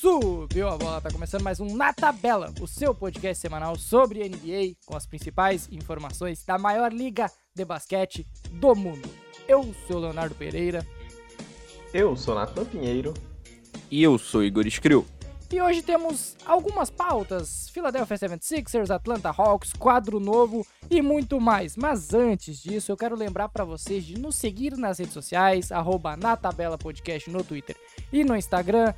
Subiu a bola, tá começando mais um Na Tabela, o seu podcast semanal sobre NBA com as principais informações da maior liga de basquete do mundo. Eu sou o Leonardo Pereira. Eu sou Natan Pinheiro. E eu sou Igor Escriu. E hoje temos algumas pautas: Philadelphia 76ers, Atlanta Hawks, quadro novo e muito mais. Mas antes disso, eu quero lembrar para vocês de nos seguir nas redes sociais, arroba na tabela podcast no Twitter e no Instagram.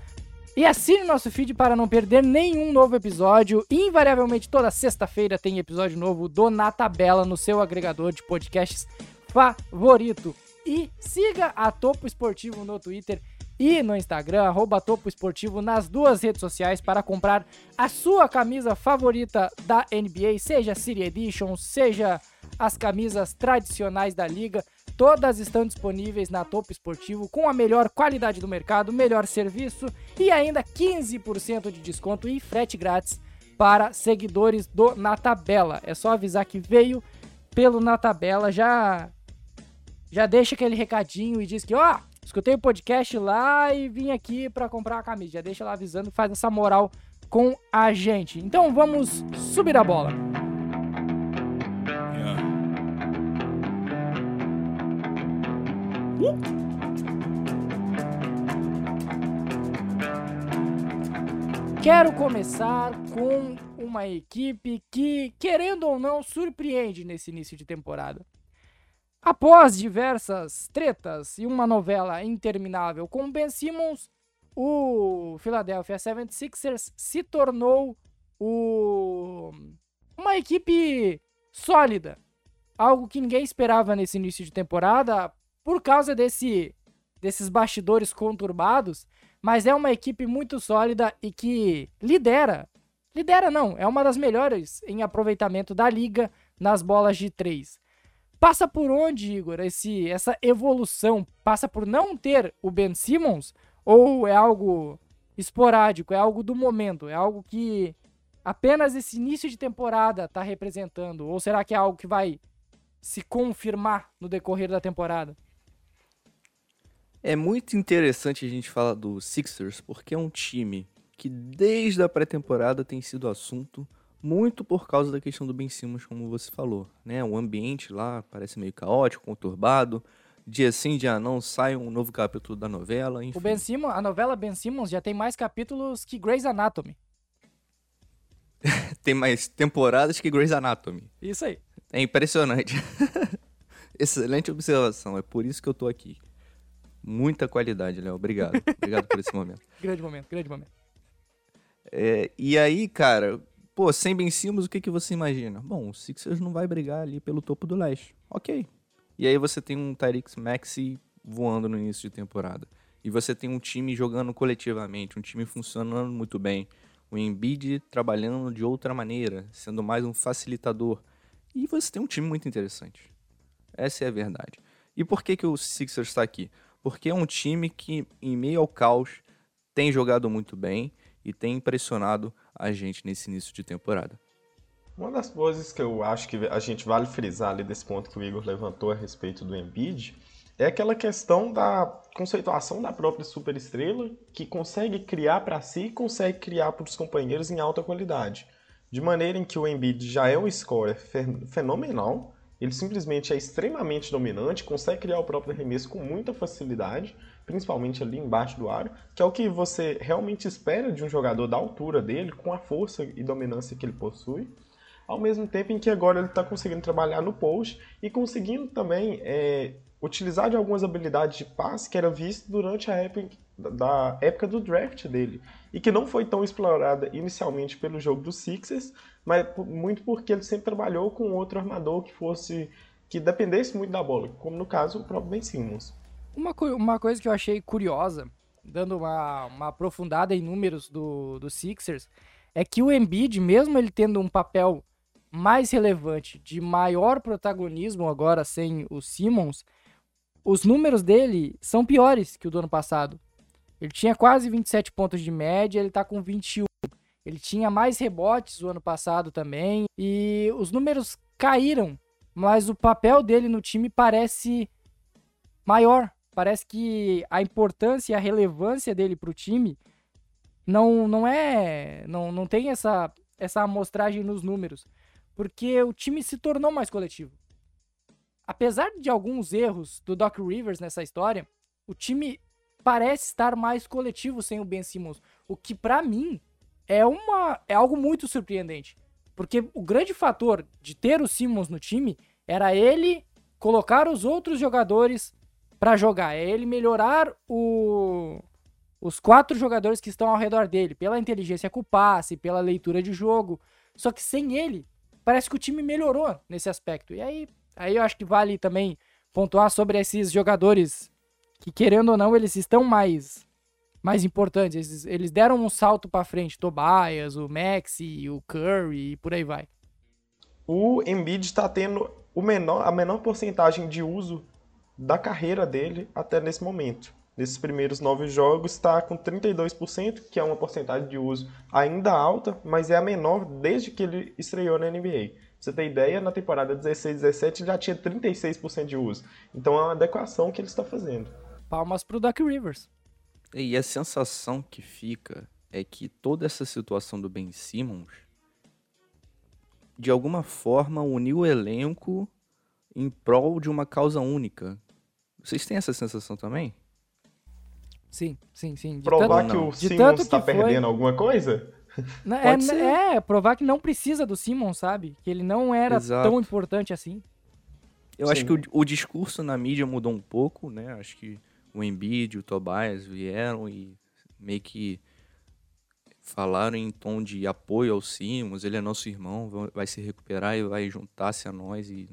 E assine nosso feed para não perder nenhum novo episódio. Invariavelmente, toda sexta-feira tem episódio novo do Na Tabela no seu agregador de podcasts favorito. E siga a Topo Esportivo no Twitter e no Instagram, arroba Topo Esportivo, nas duas redes sociais para comprar a sua camisa favorita da NBA, seja City Edition, seja as camisas tradicionais da liga. Todas estão disponíveis na Topo Esportivo com a melhor qualidade do mercado, melhor serviço e ainda 15% de desconto e frete grátis para seguidores do Na Tabela. É só avisar que veio pelo Na Tabela, já já deixa aquele recadinho e diz que, ó, oh, escutei o podcast lá e vim aqui para comprar a camisa. Já deixa lá avisando, faz essa moral com a gente. Então vamos subir a bola. Quero começar com uma equipe que, querendo ou não, surpreende nesse início de temporada. Após diversas tretas e uma novela interminável com Ben Simmons, o Philadelphia 76ers se tornou o... uma equipe sólida. Algo que ninguém esperava nesse início de temporada por causa desse, desses bastidores conturbados, mas é uma equipe muito sólida e que lidera. Lidera não, é uma das melhores em aproveitamento da liga nas bolas de três. Passa por onde, Igor, esse, essa evolução? Passa por não ter o Ben Simmons? Ou é algo esporádico, é algo do momento, é algo que apenas esse início de temporada está representando? Ou será que é algo que vai se confirmar no decorrer da temporada? É muito interessante a gente falar do Sixers, porque é um time que desde a pré-temporada tem sido assunto muito por causa da questão do Ben Simmons, como você falou, né? O ambiente lá parece meio caótico, conturbado. Dia sim, dia não, sai um novo capítulo da novela, enfim. O Ben Simmons, a novela Ben Simmons já tem mais capítulos que Grey's Anatomy. tem mais temporadas que Grey's Anatomy. Isso aí. É impressionante. Excelente observação, é por isso que eu tô aqui. Muita qualidade, Léo. Obrigado. Obrigado por esse momento. grande momento, grande momento. É, e aí, cara, Pô, sem Ben Simmons, o que, que você imagina? Bom, o Sixers não vai brigar ali pelo topo do leste. Ok. E aí você tem um Tyrix Maxi voando no início de temporada. E você tem um time jogando coletivamente, um time funcionando muito bem. O Embiid trabalhando de outra maneira, sendo mais um facilitador. E você tem um time muito interessante. Essa é a verdade. E por que, que o Sixers está aqui? Porque é um time que, em meio ao caos, tem jogado muito bem e tem impressionado a gente nesse início de temporada. Uma das coisas que eu acho que a gente vale frisar ali desse ponto que o Igor levantou a respeito do Embiid é aquela questão da conceituação da própria superestrela que consegue criar para si e consegue criar para os companheiros em alta qualidade. De maneira em que o Embiid já é um scorer fenomenal, ele simplesmente é extremamente dominante, consegue criar o próprio arremesso com muita facilidade, principalmente ali embaixo do aro, que é o que você realmente espera de um jogador da altura dele, com a força e dominância que ele possui. Ao mesmo tempo em que agora ele está conseguindo trabalhar no post e conseguindo também é, utilizar de algumas habilidades de passe que era visto durante a época, da época do draft dele e que não foi tão explorada inicialmente pelo jogo dos Sixers, mas muito porque ele sempre trabalhou com outro armador que fosse que dependesse muito da bola, como no caso o próprio Ben Simmons. Uma, uma coisa que eu achei curiosa, dando uma, uma aprofundada em números do, do Sixers, é que o Embiid, mesmo ele tendo um papel mais relevante, de maior protagonismo agora sem o Simmons, os números dele são piores que o do ano passado. Ele tinha quase 27 pontos de média, ele tá com 21. Ele tinha mais rebotes o ano passado também. E os números caíram, mas o papel dele no time parece maior. Parece que a importância e a relevância dele para o time não, não é. Não, não tem essa, essa amostragem nos números. Porque o time se tornou mais coletivo. Apesar de alguns erros do Doc Rivers nessa história, o time parece estar mais coletivo sem o Ben Simmons. O que, para mim, é, uma, é algo muito surpreendente. Porque o grande fator de ter o Simmons no time era ele colocar os outros jogadores para jogar. É ele melhorar o, os quatro jogadores que estão ao redor dele, pela inteligência com o passe, pela leitura de jogo. Só que sem ele, parece que o time melhorou nesse aspecto. E aí, aí eu acho que vale também pontuar sobre esses jogadores que, querendo ou não, eles estão mais mais importantes. Eles, eles deram um salto para frente. Tobias, o Maxi, o Curry e por aí vai. O Embiid está tendo o menor, a menor porcentagem de uso da carreira dele até nesse momento. Nesses primeiros nove jogos está com 32%, que é uma porcentagem de uso ainda alta, mas é a menor desde que ele estreou na NBA. Você ter ideia, na temporada 16-17 ele já tinha 36% de uso. Então é uma adequação que ele está fazendo. Palmas pro Doc Rivers. E a sensação que fica é que toda essa situação do Ben Simmons, de alguma forma, uniu o elenco em prol de uma causa única. Vocês têm essa sensação também? Sim, sim, sim. De provar tanto, que o Simmons está perdendo alguma coisa? É, é, provar que não precisa do Simmons, sabe? Que ele não era Exato. tão importante assim. Eu sim. acho que o, o discurso na mídia mudou um pouco, né? Acho que o Embiid, o Tobias vieram e meio que falaram em tom de apoio ao Simons, ele é nosso irmão, vai se recuperar e vai juntar-se a nós e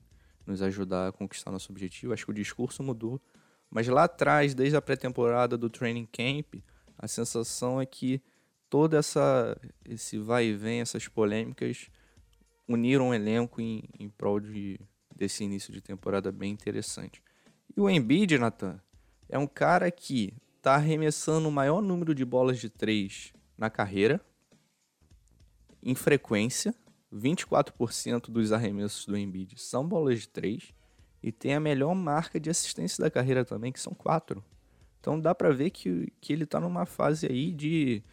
nos ajudar a conquistar nosso objetivo. Acho que o discurso mudou, mas lá atrás, desde a pré-temporada do training camp, a sensação é que toda essa esse vai e vem, essas polêmicas uniram o elenco em, em prol de, desse início de temporada bem interessante. E o Embiid, Nathan, é um cara que está arremessando o maior número de bolas de três na carreira, em frequência. 24% dos arremessos do Embiid são bolas de três e tem a melhor marca de assistência da carreira também, que são quatro. Então dá para ver que, que ele está numa fase aí de,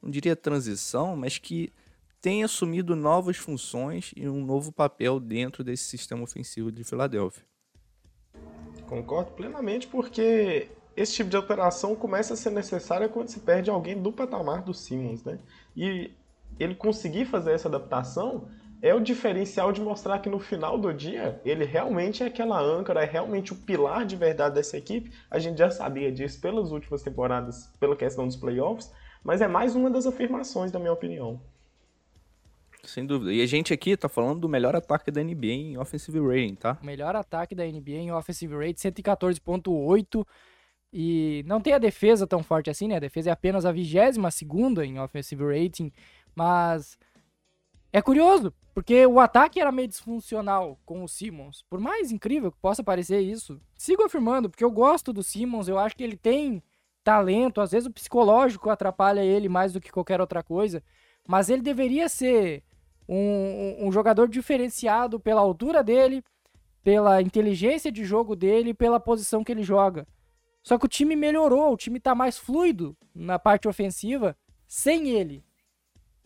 não diria transição, mas que tem assumido novas funções e um novo papel dentro desse sistema ofensivo de Filadélfia. Concordo plenamente, porque esse tipo de alteração começa a ser necessária quando se perde alguém do patamar do Simmons, né? E ele conseguir fazer essa adaptação é o diferencial de mostrar que no final do dia ele realmente é aquela âncora, é realmente o pilar de verdade dessa equipe. A gente já sabia disso pelas últimas temporadas, pela questão dos playoffs, mas é mais uma das afirmações, na minha opinião. Sem dúvida. E a gente aqui tá falando do melhor ataque da NBA em offensive rating, tá? Melhor ataque da NBA em offensive rating, 114.8. E não tem a defesa tão forte assim, né? A defesa é apenas a 22 segunda em offensive rating, mas é curioso, porque o ataque era meio disfuncional com o Simmons. Por mais incrível que possa parecer isso, sigo afirmando, porque eu gosto do Simmons, eu acho que ele tem talento, às vezes o psicológico atrapalha ele mais do que qualquer outra coisa, mas ele deveria ser um, um jogador diferenciado pela altura dele, pela inteligência de jogo dele, pela posição que ele joga. Só que o time melhorou, o time tá mais fluido na parte ofensiva sem ele.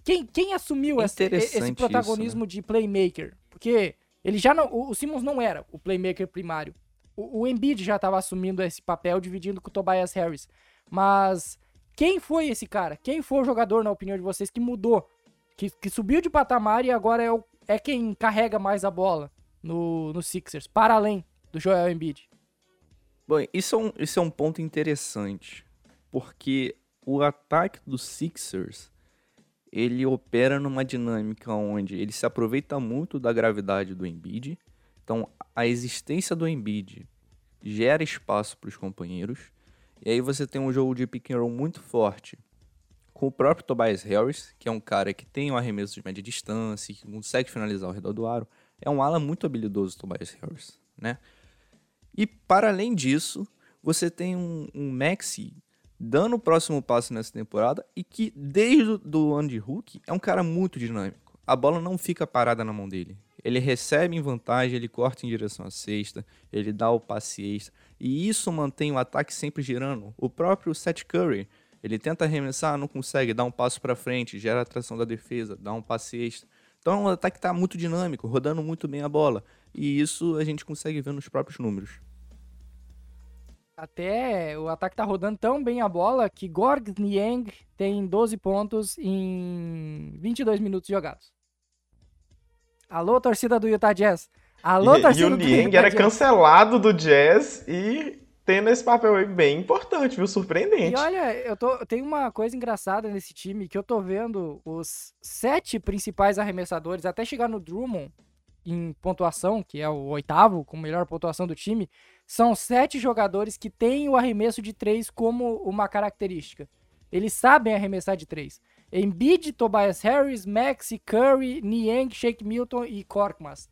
Quem, quem assumiu esse, esse, protagonismo isso, né? de playmaker? Porque ele já não, o, Simmons não era o playmaker primário. O, o Embiid já estava assumindo esse papel, dividindo com o Tobias Harris. Mas quem foi esse cara? Quem foi o jogador, na opinião de vocês, que mudou que, que subiu de patamar e agora é, o, é quem carrega mais a bola no, no Sixers, para além do Joel Embiid. Bom, isso é um, isso é um ponto interessante, porque o ataque do Sixers ele opera numa dinâmica onde ele se aproveita muito da gravidade do Embiid. Então, a existência do Embiid gera espaço para os companheiros. E aí você tem um jogo de pick and roll muito forte, com o próprio Tobias Harris, que é um cara que tem um arremesso de média distância, que consegue finalizar ao redor do aro. É um ala muito habilidoso, Tobias Harris, né? E para além disso, você tem um, um Maxi dando o próximo passo nessa temporada e que desde o ano de Hulk é um cara muito dinâmico. A bola não fica parada na mão dele. Ele recebe em vantagem, ele corta em direção à cesta, ele dá o passe extra. E isso mantém o ataque sempre girando. O próprio Seth Curry Ele tenta arremessar, não consegue, dá um passo para frente, gera atração da defesa, dá um passe extra. Então é um ataque que está muito dinâmico, rodando muito bem a bola. E isso a gente consegue ver nos próprios números. Até o ataque tá rodando tão bem a bola que Gorg Niang tem 12 pontos em 22 minutos jogados. Alô, torcida do Utah Jazz. Alô, e, torcida e o do Niang Utah era Jazz. cancelado do Jazz e tendo esse papel aí bem importante, viu? Surpreendente. E olha, eu tô, tem uma coisa engraçada nesse time que eu tô vendo os sete principais arremessadores até chegar no Drummond em pontuação, que é o oitavo com melhor pontuação do time, são sete jogadores que têm o arremesso de três como uma característica. Eles sabem arremessar de três. Embiid, Tobias Harris, Maxi, Curry, Niang, Shake Milton e Korkmaz.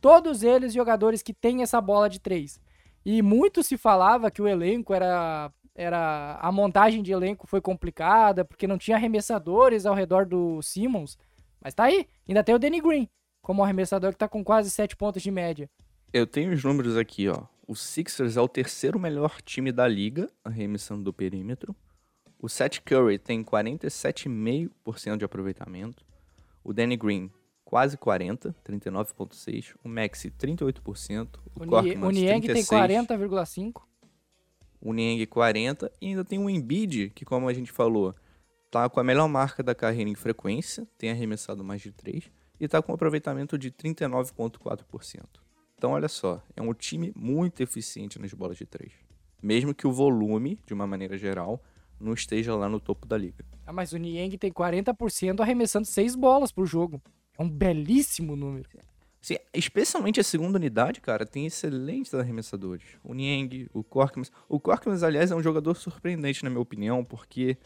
Todos eles jogadores que têm essa bola de três. E muito se falava que o elenco era era a montagem de elenco foi complicada porque não tinha arremessadores ao redor do Simmons. Mas tá aí, ainda tem o Danny Green como arremessador que tá com quase 7 pontos de média. Eu tenho os números aqui, ó. O Sixers é o terceiro melhor time da liga, arremessando do perímetro. O Seth Curry tem 47,5% de aproveitamento. O Danny Green, quase 40, 39,6%. O Maxi, 38%. O, O, Korkmaz, o Niang tem 36%. 40,5. O Niang 40 e ainda tem o Embiid, que como a gente falou, tá com a melhor marca da carreira em frequência, tem arremessado mais de 3 e tá com um aproveitamento de 39.4%. Então olha só, é um time muito eficiente nas bolas de 3. Mesmo que o volume, de uma maneira geral, não esteja lá no topo da liga. Ah, mas o Niang tem 40% arremessando 6 bolas por jogo. É um belíssimo número. Especialmente a segunda unidade, cara, tem excelentes arremessadores. O Niang, o Korkmaz. O Korkmaz, aliás, é um jogador surpreendente, na minha opinião, porque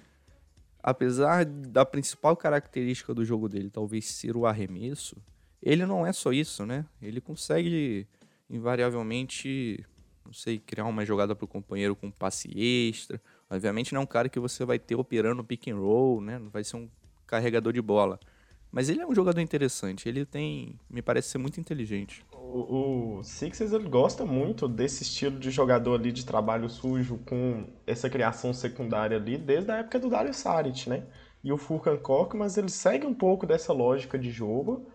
apesar da principal característica do jogo dele talvez ser o arremesso, ele não é só isso, né? Ele consegue, invariavelmente, não sei, criar uma jogada para o companheiro com um passe extra. Obviamente não é um cara que você vai ter operando pick and roll, né? Não vai ser um carregador de bola. Mas ele é um jogador interessante. Ele tem, me parece ser muito inteligente. O, o Sixers ele gosta muito desse estilo de jogador ali de trabalho sujo com essa criação secundária ali desde a época do Dario Saric, né? E o Furkan Korkmaz ele segue um pouco dessa lógica de jogo,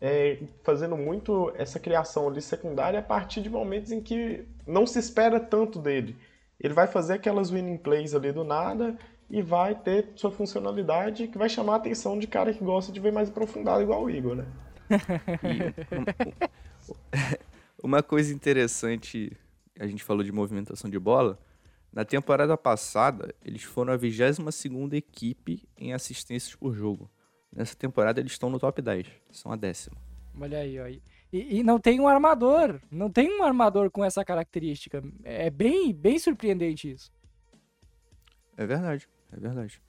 é, fazendo muito essa criação ali secundária a partir de momentos em que não se espera tanto dele. Ele vai fazer aquelas winning plays ali do nada e vai ter sua funcionalidade que vai chamar a atenção de cara que gosta de ver mais aprofundado igual o Igor, né? Uma coisa interessante, a gente falou de movimentação de bola. Na temporada passada, eles foram a 22ª equipe em assistências por jogo. Nessa temporada, eles estão no top 10. São a décima. Olha aí, ó. E, e não tem um armador. Não tem um armador com essa característica. É bem, bem surpreendente isso. É verdade, é verdade.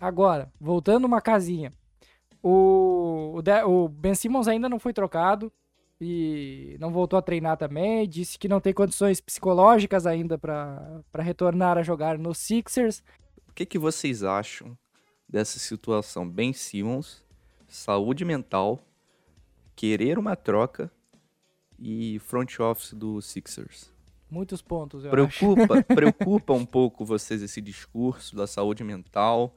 Agora, voltando uma casinha. O, o, De- o Ben Simmons ainda não foi trocado e não voltou a treinar também. Disse que não tem condições psicológicas ainda para retornar a jogar no Sixers. O que, que vocês acham dessa situação? Ben Simmons, saúde mental, querer uma troca e front office do Sixers. Muitos pontos, eu acho. Preocupa, preocupa um pouco vocês esse discurso da saúde mental,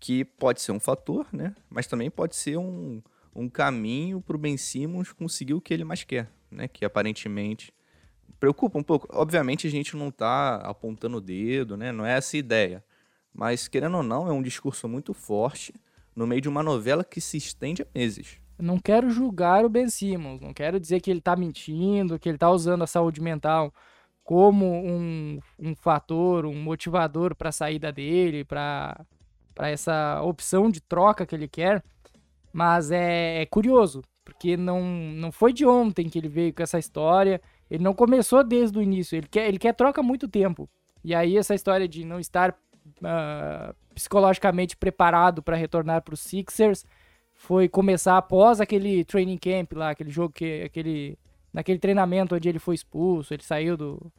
que pode ser um fator, né? Mas também pode ser um, um caminho para o Ben Simmons conseguir o que ele mais quer, né? Que aparentemente preocupa um pouco. Obviamente a gente não está apontando o dedo, né? Não é essa a ideia. Mas querendo ou não, é um discurso muito forte no meio de uma novela que se estende a meses. Não quero julgar o Ben Simmons, não quero dizer que ele tá mentindo, que ele tá usando a saúde mental como um, um fator, um motivador para a saída dele, para essa opção de troca que ele quer. Mas é, é curioso, porque não, não foi de ontem que ele veio com essa história. Ele não começou desde o início. Ele quer, ele quer troca há muito tempo. E aí, essa história de não estar ah, psicologicamente preparado para retornar para os Sixers foi começar após aquele training camp lá, aquele jogo que aquele naquele treinamento onde ele foi expulso, ele saiu do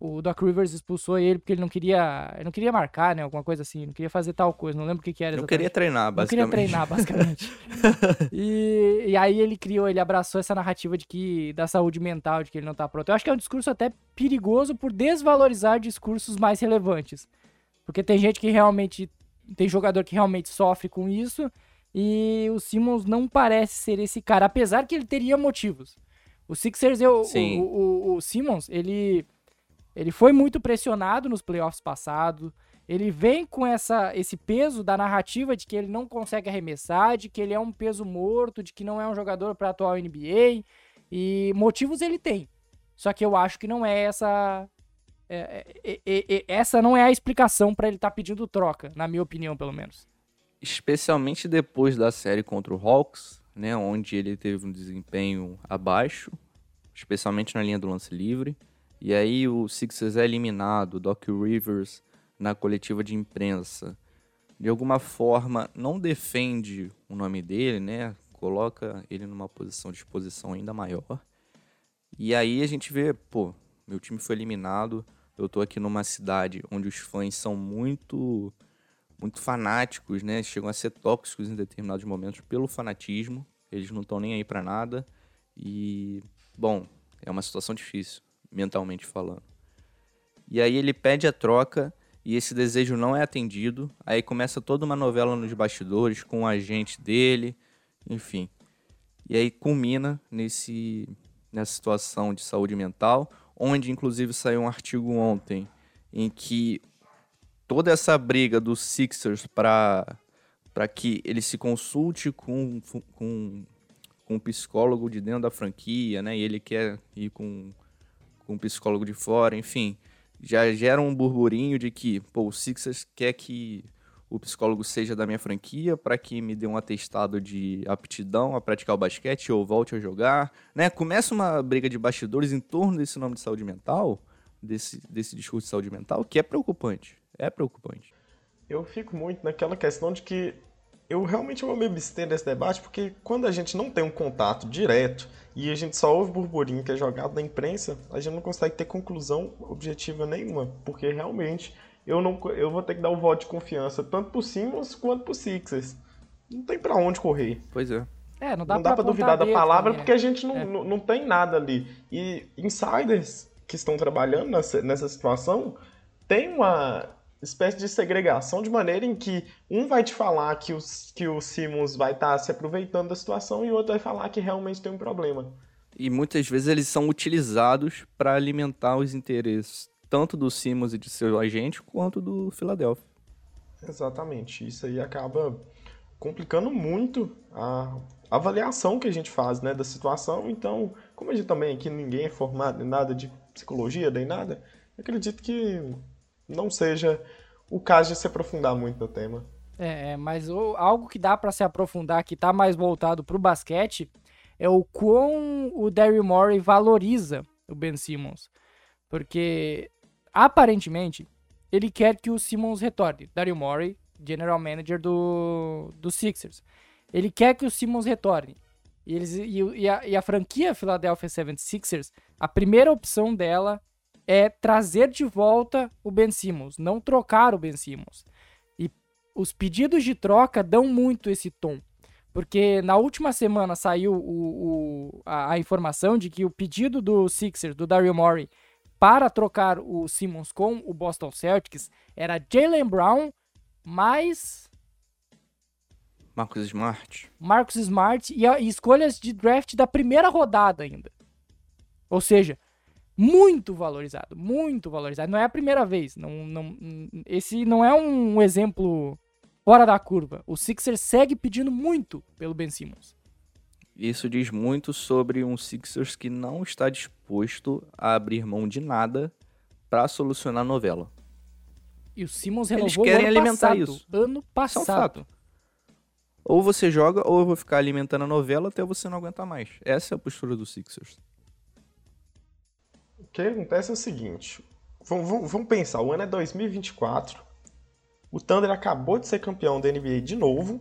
o Doc Rivers expulsou ele porque ele não queria, ele não queria marcar, né, alguma coisa assim, não queria fazer tal coisa, não lembro o que que era Não queria treinar, Não queria basicamente. treinar, basicamente. e, e aí ele criou, ele abraçou essa narrativa de que da saúde mental, de que ele não tá pronto. Eu acho que é um discurso até perigoso por desvalorizar discursos mais relevantes. Porque tem gente que realmente. Tem jogador que realmente sofre com isso. E o Simmons não parece ser esse cara, apesar que ele teria motivos. O Sixers, eu, o, o, o Simmons, ele, ele foi muito pressionado nos playoffs passados. Ele vem com essa, esse peso da narrativa de que ele não consegue arremessar, de que ele é um peso morto, de que não é um jogador para atual NBA. E motivos ele tem. Só que eu acho que não é essa. É, é, é, é essa não é a explicação para ele estar tá pedindo troca, na minha opinião, pelo menos. Especialmente depois da série contra o Hawks, né, onde ele teve um desempenho abaixo, especialmente na linha do lance livre. E aí o Sixers é eliminado, Doc Rivers na coletiva de imprensa, de alguma forma não defende o nome dele, né? Coloca ele numa posição de exposição ainda maior. E aí a gente vê, pô, meu time foi eliminado, eu tô aqui numa cidade onde os fãs são muito muito fanáticos, né? Chegam a ser tóxicos em determinados momentos pelo fanatismo. Eles não estão nem aí para nada. E, bom, é uma situação difícil, mentalmente falando. E aí ele pede a troca e esse desejo não é atendido. Aí começa toda uma novela nos bastidores com o agente dele, enfim. E aí culmina nesse nessa situação de saúde mental, onde inclusive saiu um artigo ontem em que toda essa briga dos Sixers para para que ele se consulte com, com, com um psicólogo de dentro da franquia, né? E ele quer ir com, com um psicólogo de fora, enfim. Já gera um burburinho de que, pô, o Sixers quer que o psicólogo seja da minha franquia para que me dê um atestado de aptidão a praticar o basquete ou volte a jogar, né? Começa uma briga de bastidores em torno desse nome de saúde mental, desse, desse discurso de saúde mental, que é preocupante. É preocupante. Eu fico muito naquela questão de que eu realmente vou me abster desse debate porque quando a gente não tem um contato direto e a gente só ouve burburinho que é jogado na imprensa, a gente não consegue ter conclusão objetiva nenhuma, porque realmente eu não eu vou ter que dar o um voto de confiança tanto pro Simmons quanto pro Sixers. Não tem para onde correr. Pois é. É, não dá, não dá pra, duvidar da palavra também, porque a gente não, é. não, não, tem nada ali. E insiders que estão trabalhando nessa, nessa situação tem uma espécie de segregação de maneira em que um vai te falar que, os, que o Simmons vai estar tá se aproveitando da situação e o outro vai falar que realmente tem um problema. E muitas vezes eles são utilizados para alimentar os interesses tanto do Simmons e de seu agente quanto do Philadelphia. Exatamente. Isso aí acaba complicando muito a avaliação que a gente faz né, da situação. Então, como a gente também aqui ninguém é formado em nada de psicologia, nem nada, acredito que não seja o caso de se aprofundar muito no tema. É, é mas o, algo que dá para se aprofundar, que está mais voltado para o basquete, é o quão o Daryl Morey valoriza o Ben Simmons. Porque, aparentemente, ele quer que o Simmons retorne. Daryl Morey, general manager do, do Sixers. Ele quer que o Simmons retorne. E, eles, e, e, a, e a franquia Philadelphia 76ers, a primeira opção dela é trazer de volta o Ben Simmons, não trocar o Ben Simmons. E os pedidos de troca dão muito esse tom. Porque na última semana saiu o, o, a, a, informação de que o pedido do Sixers, do Daryl Morey, para trocar o Simmons com o Boston Celtics era Jalen Brown mais. Marcus Smart. Marcus Smart e, e escolhas de draft da primeira rodada ainda. Ou seja, muito valorizado, muito valorizado. Não é a primeira vez. Não, não, esse não é um exemplo fora da curva. O Sixers segue pedindo muito pelo Ben Simmons. Isso diz muito sobre um Sixers que não está disposto a abrir mão de nada para solucionar a novela. E o Simmons renovou Eles querem ano alimentar passado, isso. Ano passado. É um. Ou você joga, ou eu vou ficar alimentando a novela até você não aguentar mais. Essa é a postura do Sixers que acontece é o seguinte: vamos, vamos pensar, o ano é 2024, o Thunder acabou de ser campeão da NBA de novo.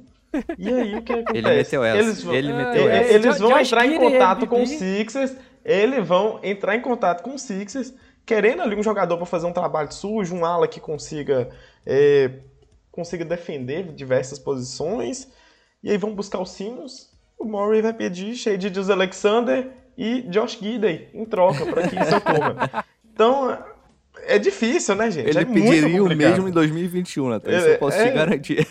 E aí o que acontece? Ele meteu essa. Eles vão, ele meteu essa. Eles vão entrar em contato com os Sixers. Eles vão entrar em contato com os Sixers, querendo ali um jogador para fazer um trabalho sujo, um ala que consiga é, consiga defender diversas posições. E aí vão buscar o Simmons. O Murray vai pedir Shade Jus Alexander e Josh Gidey em troca para que isso ocorra. Então, é difícil, né, gente? Ele é pediria o mesmo em 2021, Nathan. Isso eu posso é. te garantir.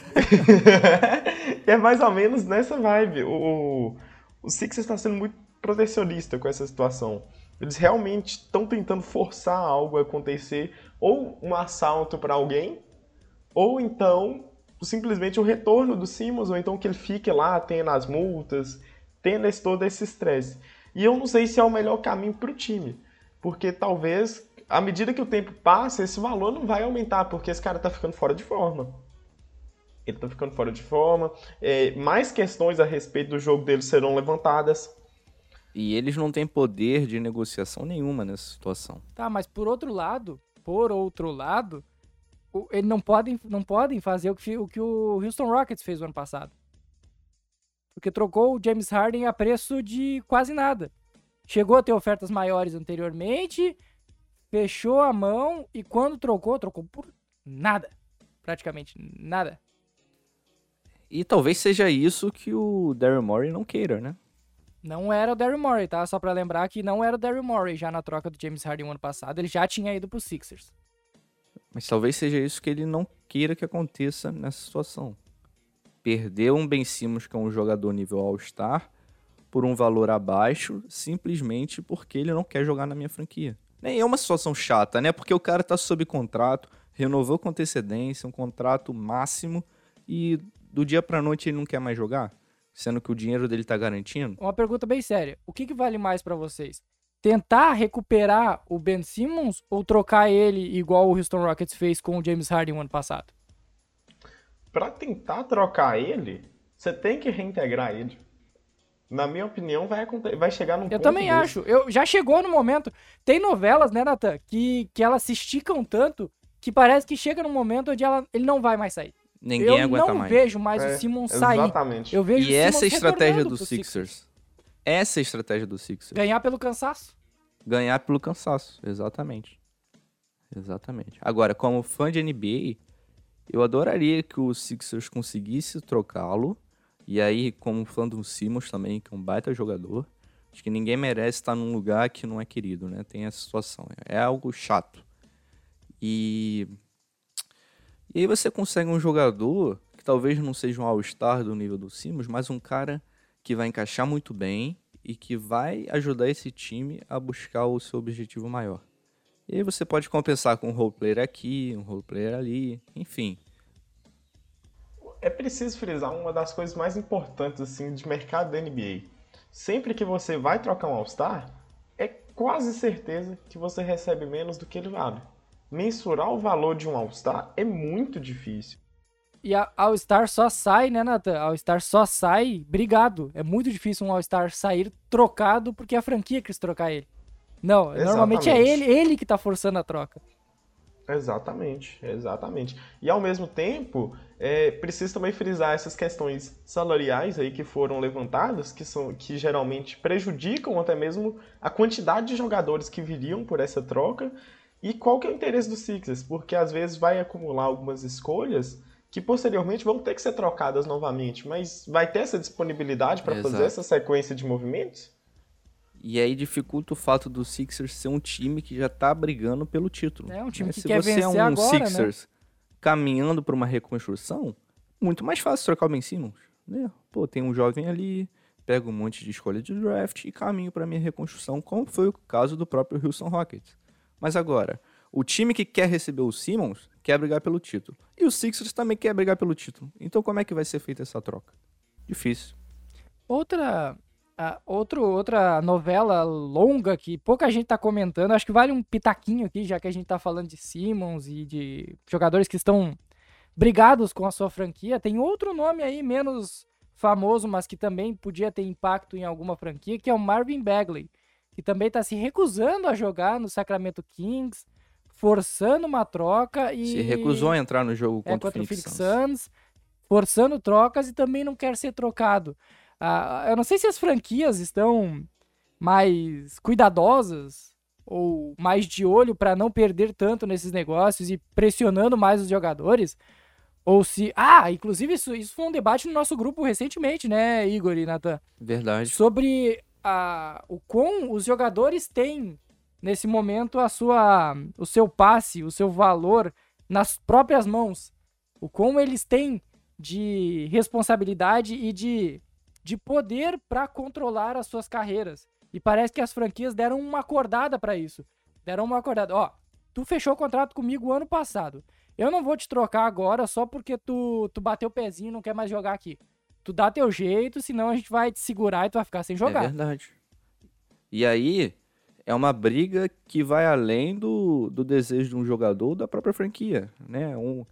é mais ou menos nessa vibe. O, o, o Sixers está sendo muito protecionista com essa situação. Eles realmente estão tentando forçar algo a acontecer, ou um assalto para alguém, ou então simplesmente o retorno do Simmons, ou então que ele fique lá tendo as multas, tendo esse, todo esse estresse. E eu não sei se é o melhor caminho para o time, porque talvez, à medida que o tempo passa, esse valor não vai aumentar, porque esse cara tá ficando fora de forma. Ele tá ficando fora de forma. É, mais questões a respeito do jogo dele serão levantadas. E eles não têm poder de negociação nenhuma nessa situação. Tá, mas por outro lado, por outro lado, eles não podem, não podem fazer o que, o que o Houston Rockets fez o ano passado. Porque trocou o James Harden a preço de quase nada. Chegou a ter ofertas maiores anteriormente, fechou a mão e quando trocou, trocou por nada. Praticamente nada. E talvez seja isso que o Daryl Morey não queira, né? Não era o Daryl Morey, tá? Só pra lembrar que não era o Daryl Morey já na troca do James Harden o ano passado. Ele já tinha ido pro Sixers. Mas talvez seja isso que ele não queira que aconteça nessa situação. Perder um Ben Simmons, que é um jogador nível All-Star, por um valor abaixo, simplesmente porque ele não quer jogar na minha franquia. Nem é uma situação chata, né? Porque o cara tá sob contrato, renovou com antecedência, um contrato máximo, e do dia pra noite ele não quer mais jogar, sendo que o dinheiro dele tá garantindo. Uma pergunta bem séria. O que, que vale mais pra vocês? Tentar recuperar o Ben Simmons ou trocar ele igual o Houston Rockets fez com o James Harden o ano passado? Pra tentar trocar ele, você tem que reintegrar ele. Na minha opinião, vai, vai chegar num Eu ponto também desse. acho. Eu, já chegou no momento. Tem novelas, né, Nathan, que, que elas se esticam tanto que parece que chega num momento onde ela, ele não vai mais sair. Ninguém eu aguenta não mais. vejo mais É, o Simmons sair. Exatamente. Eu vejo E essa é a estratégia retornando do pro Sixers. Essa é a estratégia do Sixers. Ganhar pelo cansaço. Ganhar pelo cansaço, exatamente. Exatamente. Agora, como fã de NBA, eu adoraria que o Sixers conseguisse trocá-lo. E aí, como fã do Simmons também, que é um baita jogador, acho que ninguém merece estar num lugar que não é querido, né? Tem essa situação. É algo chato. E. E aí você consegue um jogador que talvez não seja um All-Star do nível do Simmons, mas um cara que vai encaixar muito bem e que vai ajudar esse time a buscar o seu objetivo maior. E aí você pode compensar com um role player aqui, um role player ali, enfim. É preciso frisar uma das coisas mais importantes assim de mercado da NBA. Sempre que você vai trocar um All-Star, é quase certeza que você recebe menos do que ele vale. Mensurar o valor de um All-Star é muito difícil. E a All-Star só sai, né, Nathan? All-Star só sai brigado. É muito difícil um All-Star sair trocado porque a franquia quis trocar ele. Não, normalmente é Exatamente. ele, ele que tá forçando a troca. Exatamente, exatamente. E ao mesmo tempo, é preciso também frisar essas questões salariais aí que foram levantadas, que são que geralmente prejudicam até mesmo a quantidade de jogadores que viriam por essa troca e qual que é o interesse do Sixers, porque às vezes vai acumular algumas escolhas que posteriormente vão ter que ser trocadas novamente, mas vai ter essa disponibilidade para fazer essa sequência de movimentos? E aí dificulta o fato do Sixers ser um time que já tá brigando pelo título. É um time Mas que se quer você vencer é um agora, né? Sixers caminhando para uma reconstrução, muito mais fácil trocar o Ben Simmons. Né? Pô, tem um jovem ali, pega um monte de escolha de draft e caminho para minha reconstrução, como foi o caso do próprio Houston Rockets. Mas agora, o time que quer receber o Simmons quer brigar pelo título. E o Sixers também quer brigar pelo título. Então como é que vai ser feita essa troca? Difícil. Outra, ah, outro, outra novela longa que pouca gente tá comentando, acho que vale um pitaquinho aqui, já que a gente tá falando de Simmons e de jogadores que estão brigados com a sua franquia. Tem outro nome aí menos famoso, mas que também podia ter impacto em alguma franquia, que é o Marvin Bagley, que também tá se recusando a jogar no Sacramento Kings, forçando uma troca e Se recusou a entrar no jogo é, contra, contra o Phoenix, Suns. Suns, forçando trocas e também não quer ser trocado. Ah, eu não sei se as franquias estão mais cuidadosas ou mais de olho para não perder tanto nesses negócios e pressionando mais os jogadores. Ou se. Ah, inclusive isso, isso foi um debate no nosso grupo recentemente, né, Igor e Nathan? Verdade. Sobre a, o quão os jogadores têm nesse momento a sua, o seu passe, o seu valor nas próprias mãos. O como eles têm de responsabilidade e de, de poder para controlar as suas carreiras. E parece que as franquias deram uma acordada para isso. Deram uma acordada. Ó, tu fechou o contrato comigo ano passado. Eu não vou te trocar agora só porque tu, tu bateu o pezinho e não quer mais jogar aqui. Tu dá teu jeito, senão a gente vai te segurar e tu vai ficar sem jogar. É verdade. E aí, é uma briga que vai além do, do desejo de um jogador da própria franquia, né? Um,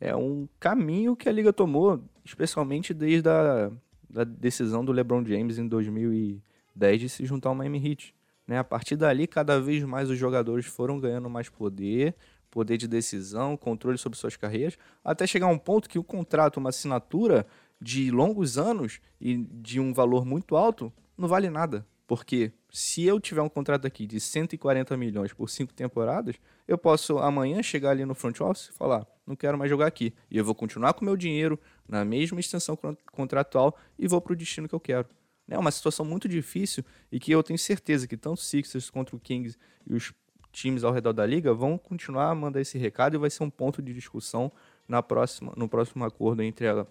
é um caminho que a liga tomou, especialmente desde a da decisão do LeBron James em 2010 de se juntar ao Miami Heat. Né? A partir dali, cada vez mais os jogadores foram ganhando mais poder, poder de decisão, controle sobre suas carreiras, até chegar a um ponto que o contrato, uma assinatura de longos anos e de um valor muito alto, não vale nada. Porque se eu tiver um contrato aqui de 140 milhões por cinco temporadas, eu posso amanhã chegar ali no front office e falar: não quero mais jogar aqui. E eu vou continuar com meu dinheiro na mesma extensão contratual e vou para o destino que eu quero. É uma situação muito difícil e que eu tenho certeza que tanto o Sixers contra o Kings e os times ao redor da liga vão continuar a mandar esse recado e vai ser um ponto de discussão na próxima, no próximo acordo entre a,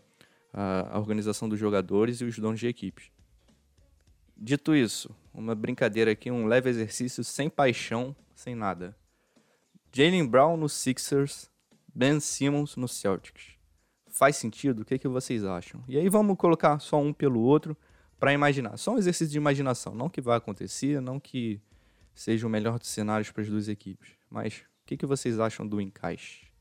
a, a organização dos jogadores e os donos de equipes. Dito isso, uma brincadeira aqui, um leve exercício sem paixão, sem nada. Jalen Brown no Sixers, Ben Simmons no Celtics. Faz sentido? O que, que vocês acham? E aí vamos colocar só um pelo outro para imaginar. Só um exercício de imaginação. Não que vai acontecer, não que seja o melhor dos cenários para as duas equipes. Mas o que, que vocês acham do encaixe?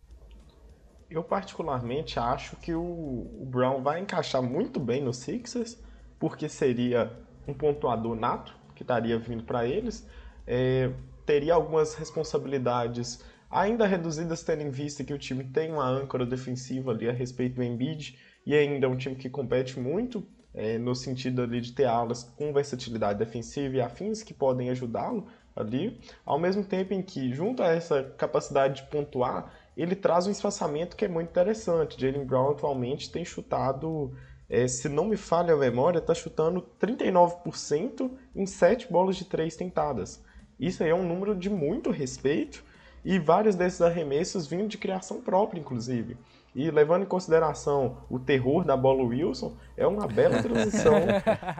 Eu particularmente acho que o, Brown vai encaixar muito bem no Sixers, porque seria um pontuador nato que estaria vindo para eles, é, teria algumas responsabilidades ainda reduzidas, tendo em vista que o time tem uma âncora defensiva ali a respeito do Embiid e ainda é um time que compete muito é, no sentido ali de ter alas com versatilidade defensiva e afins que podem ajudá-lo ali, ao mesmo tempo em que, junto a essa capacidade de pontuar, ele traz um espaçamento que é muito interessante. Jalen Brown atualmente tem chutado é, se não me falha a memória, está chutando 39% em 7 bolas de 3 tentadas. Isso aí é um número de muito respeito e vários desses arremessos vindo de criação própria, inclusive. E levando em consideração o terror da bola Wilson, é uma bela transição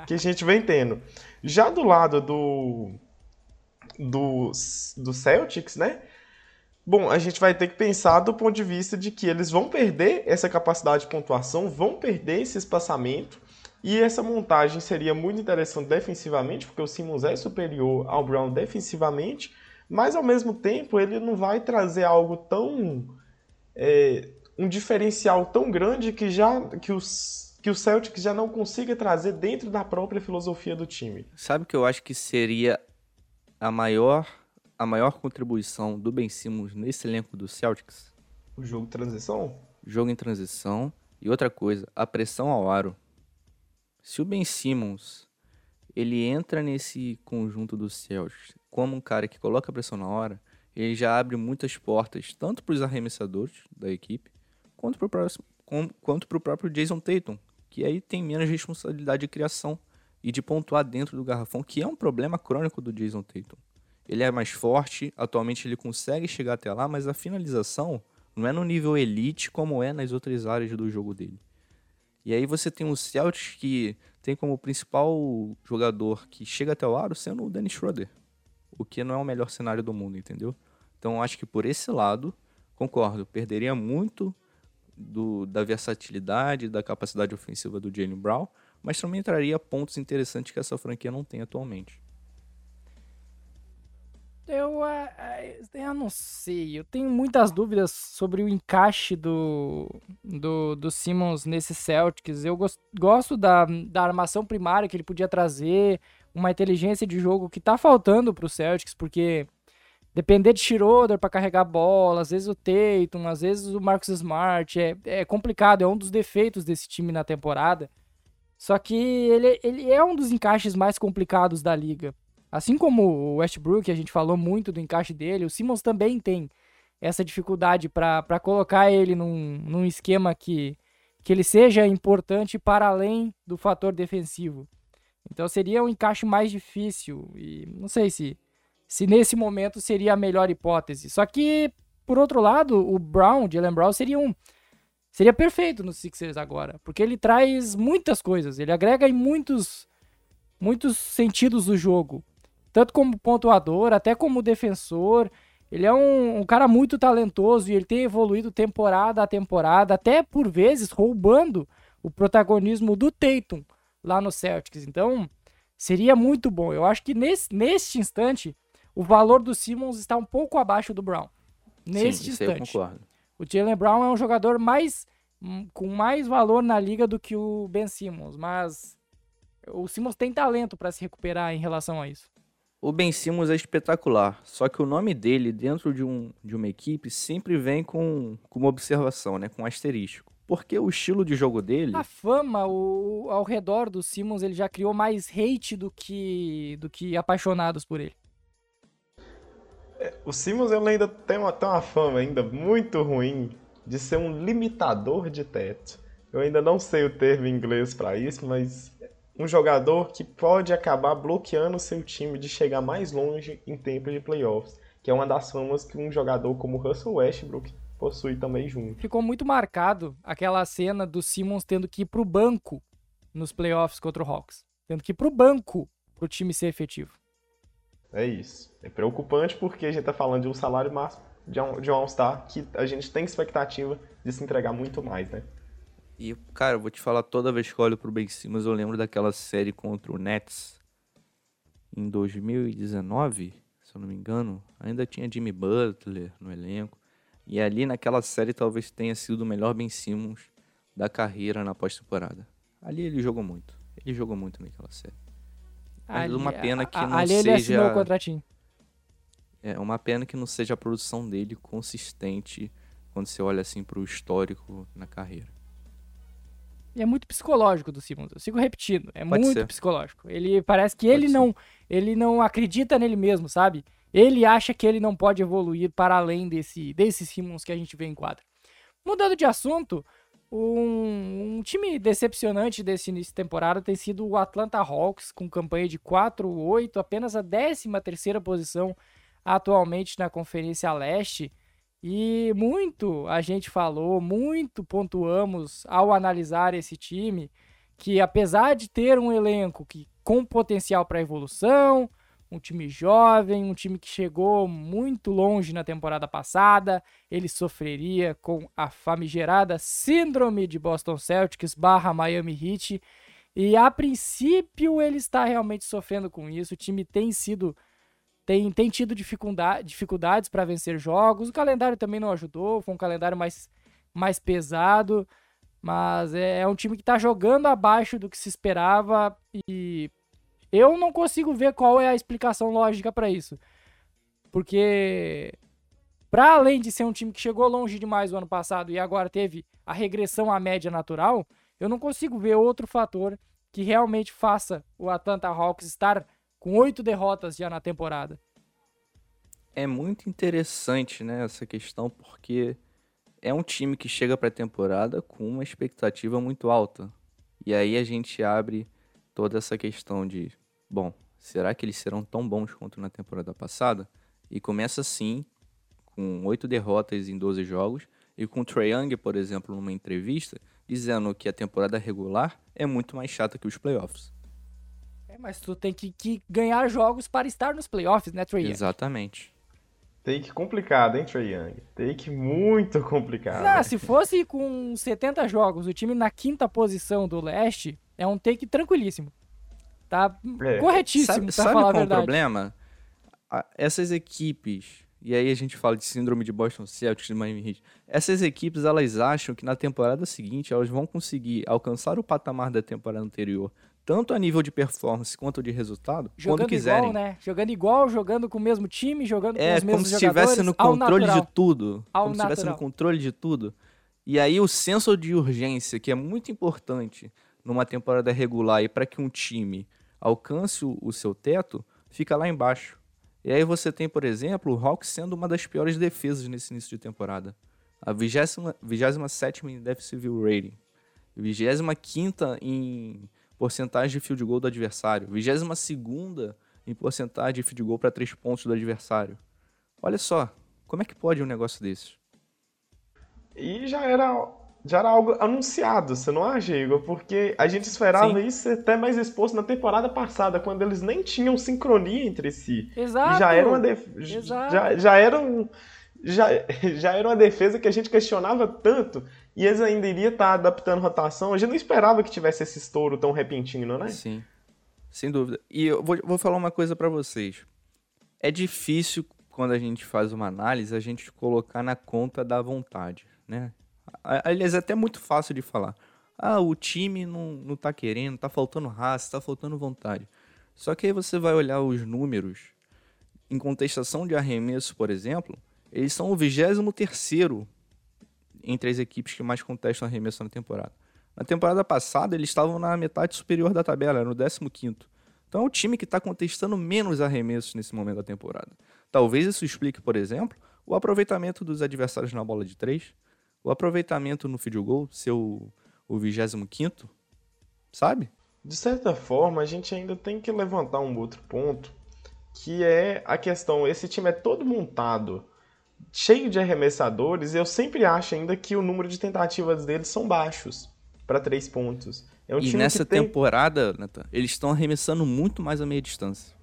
que a gente vem tendo. Já do lado do, do, do Celtics, né? Bom, a gente vai ter que pensar do ponto de vista de que eles vão perder essa capacidade de pontuação, vão perder esse espaçamento, e essa montagem seria muito interessante defensivamente, porque o Simmons é superior ao Brown defensivamente, mas ao mesmo tempo ele não vai trazer algo tão. É, um diferencial tão grande que já que os que o Celtic já não consiga trazer dentro da própria filosofia do time. Sabe que eu acho que seria a maior a maior contribuição do Ben Simmons nesse elenco do Celtics? O jogo de transição? Jogo em transição. E outra coisa, a pressão ao aro. Se o Ben Simmons ele entra nesse conjunto do Celtics como um cara que coloca pressão na hora, ele já abre muitas portas, tanto para os arremessadores da equipe, quanto para o próprio Jason Tatum, que aí tem menos responsabilidade de criação e de pontuar dentro do garrafão, que é um problema crônico do Jason Tatum ele é mais forte, atualmente ele consegue chegar até lá, mas a finalização não é no nível elite como é nas outras áreas do jogo dele. E aí você tem o Celtics que tem como principal jogador que chega até o aro sendo o Dennis Schroeder, o que não é o melhor cenário do mundo, entendeu? Então acho que por esse lado, concordo, perderia muito do, da versatilidade, da capacidade ofensiva do Jalen Brown, mas também traria pontos interessantes que essa franquia não tem atualmente. Eu, eu não sei, eu tenho muitas dúvidas sobre o encaixe do, do, do Simmons nesse Celtics. Eu gost, gosto da, da armação primária que ele podia trazer, uma inteligência de jogo que tá faltando pro Celtics, porque depender de Schroeder para carregar a bola, às vezes o Tatum, às vezes o Marcus Smart, é, é complicado, é um dos defeitos desse time na temporada. Só que ele, ele é um dos encaixes mais complicados da liga. Assim como o Westbrook, a gente falou muito do encaixe dele, o Simmons também tem essa dificuldade para colocar ele num, num esquema que, que ele seja importante para além do fator defensivo. Então seria um encaixe mais difícil e não sei se se nesse momento seria a melhor hipótese. Só que, por outro lado, o Brown, Jalen Brown, seria um. Seria perfeito no Sixers agora, porque ele traz muitas coisas, ele agrega em muitos, muitos sentidos do jogo, tanto como pontuador, até como defensor. Ele é um, um, cara muito talentoso e ele tem evoluído temporada a temporada, até por vezes roubando o protagonismo do Tatum lá no Celtics. Então, seria muito bom. Eu acho que nesse, neste instante, o valor do Simmons está um pouco abaixo do Brown. Neste Sim, instante. O Jalen Brown é um jogador mais hum, com mais valor na liga do que o Ben Simmons, mas o Simmons tem talento para se recuperar em relação a isso. O Ben Simmons é espetacular, só que o nome dele dentro de, um, de uma equipe sempre vem com, com uma observação, né, com um asterisco. Porque o estilo de jogo dele. A fama o, ao redor do Simmons ele já criou mais hate do que, do que apaixonados por ele. É, o Simmons ele ainda tem uma, tem uma fama ainda muito ruim de ser um limitador de teto. Eu ainda não sei o termo em inglês para isso, mas um jogador que pode acabar bloqueando o seu time de chegar mais longe em tempo de playoffs, que é uma das famas que um jogador como Russell Westbrook possui também junto. Ficou muito marcado aquela cena do Simmons tendo que ir pro banco nos playoffs contra o Hawks, tendo que ir pro banco pro time ser efetivo. É isso. É preocupante porque a gente tá falando de um salário máximo de um, de um All-Star que a gente tem expectativa de se entregar muito mais, né? E, cara, eu vou te falar, toda vez que eu olho pro Ben Simmons, eu lembro daquela série contra o Nets em 2019, se eu não me engano. Ainda tinha Jimmy Butler no elenco. E ali naquela série talvez tenha sido o melhor Ben Simmons da carreira na pós-temporada. Ali ele jogou muito. Ele jogou muito naquela série. Mas Ali- uma pena que a- não ali ele assinou o seja. contratinho. É uma pena que não seja a produção dele consistente quando você olha assim pro histórico na carreira. E é muito psicológico do Simmons. Eu sigo repetindo, é Pode muito ser. psicológico. Ele parece que ele ser. não, ele não acredita nele mesmo, sabe? Ele acha que ele não pode evoluir para além desse desse Simmons que a gente vê em quadra. Mudando de assunto, um, um time decepcionante desse início de temporada tem sido o Atlanta Hawks, com campanha de 4-8, apenas a 13ª posição atualmente na Conferência Leste. E muito a gente falou, muito pontuamos ao analisar esse time, que apesar de ter um elenco que com potencial para evolução, um time jovem, um time que chegou muito longe na temporada passada, ele sofreria com a famigerada síndrome de Boston Celtics barra Miami Heat. E a princípio ele está realmente sofrendo com isso. O time tem sido tem, tem tido dificulda- dificuldades para vencer jogos. O calendário também não ajudou, foi um calendário mais, mais pesado. Mas é, é um time que está jogando abaixo do que se esperava e eu não consigo ver qual é a explicação lógica para isso. Porque, para além de ser um time que chegou longe demais o ano passado e agora teve a regressão à média natural, eu não consigo ver outro fator que realmente faça o Atlanta Hawks estar com oito derrotas já na temporada. É muito interessante, né, essa questão, porque é um time que chega para a temporada com uma expectativa muito alta. E aí a gente abre toda essa questão de, bom, será que eles serão tão bons quanto na temporada passada? E começa assim, com oito derrotas em 12 jogos, e com o Trae Young, por exemplo, numa entrevista, dizendo que a temporada regular é muito mais chata que os playoffs. É, mas tu tem que, que ganhar jogos para estar nos playoffs, né, Trey? Young? Exatamente. Take complicado, hein, Trae Young? Take muito complicado. Não, se fosse com 70 jogos, o time na quinta posição do leste, é um take tranquilíssimo. Tá É. corretíssimo, Sabe, pra sabe falar qual a é o problema? Essas equipes, e aí a gente fala de síndrome de Boston Celtics, de Miami Heat, essas equipes elas acham que na temporada seguinte elas vão conseguir alcançar o patamar da temporada anterior, tanto a nível de performance quanto de resultado, quando Jogando quiserem. igual, né? Jogando igual, jogando com o mesmo time, jogando com É os como mesmos se estivesse jogadores. no controle natural. de tudo. Ao como se estivesse no controle de tudo. E aí o senso de urgência, que é muito importante numa temporada regular e para que um time alcance o, seu teto, fica lá embaixo. E aí você tem, por exemplo, o Hawks sendo uma das piores defesas nesse início de temporada. A 27 27 em defensive rating. 25 em porcentagem de field goal do adversário. 22 em porcentagem de field goal para três pontos do adversário. Olha só, como é que pode um negócio desse? E já era, já era algo anunciado, você não acha, Igor? Porque a gente esperava Sim. isso até mais exposto na temporada passada, quando eles nem tinham sincronia entre si. Exato. Já era uma def... Exato. já, já era um já, já era uma defesa que a gente questionava tanto e eles ainda iriam estar adaptando rotação. A gente não esperava que tivesse esse estouro tão repentino, né? Sim, sem dúvida. E eu vou, vou falar uma coisa para vocês. É difícil, quando a gente faz uma análise, a gente colocar na conta da vontade, né? Aliás, é até muito fácil de falar. Ah, o time não, não tá querendo, tá faltando raça, tá faltando vontade. Só que aí você vai olhar os números em contestação de arremesso, por exemplo, eles são o 23º entre as equipes que mais contestam arremesso na temporada. Na temporada passada, eles estavam na metade superior da tabela, no 15º. Então é o time que está contestando menos arremessos nesse momento da temporada. Talvez isso explique, por exemplo, o aproveitamento dos adversários na bola de três, o aproveitamento no field goal, ser o, o 25º, sabe? De certa forma, a gente ainda tem que levantar um outro ponto, que é a questão, esse time é todo montado, cheio de arremessadores, e eu sempre acho ainda que o número de tentativas deles são baixos para três pontos. É um e nessa tem... temporada, Nathan, eles estão arremessando muito mais a meia distância.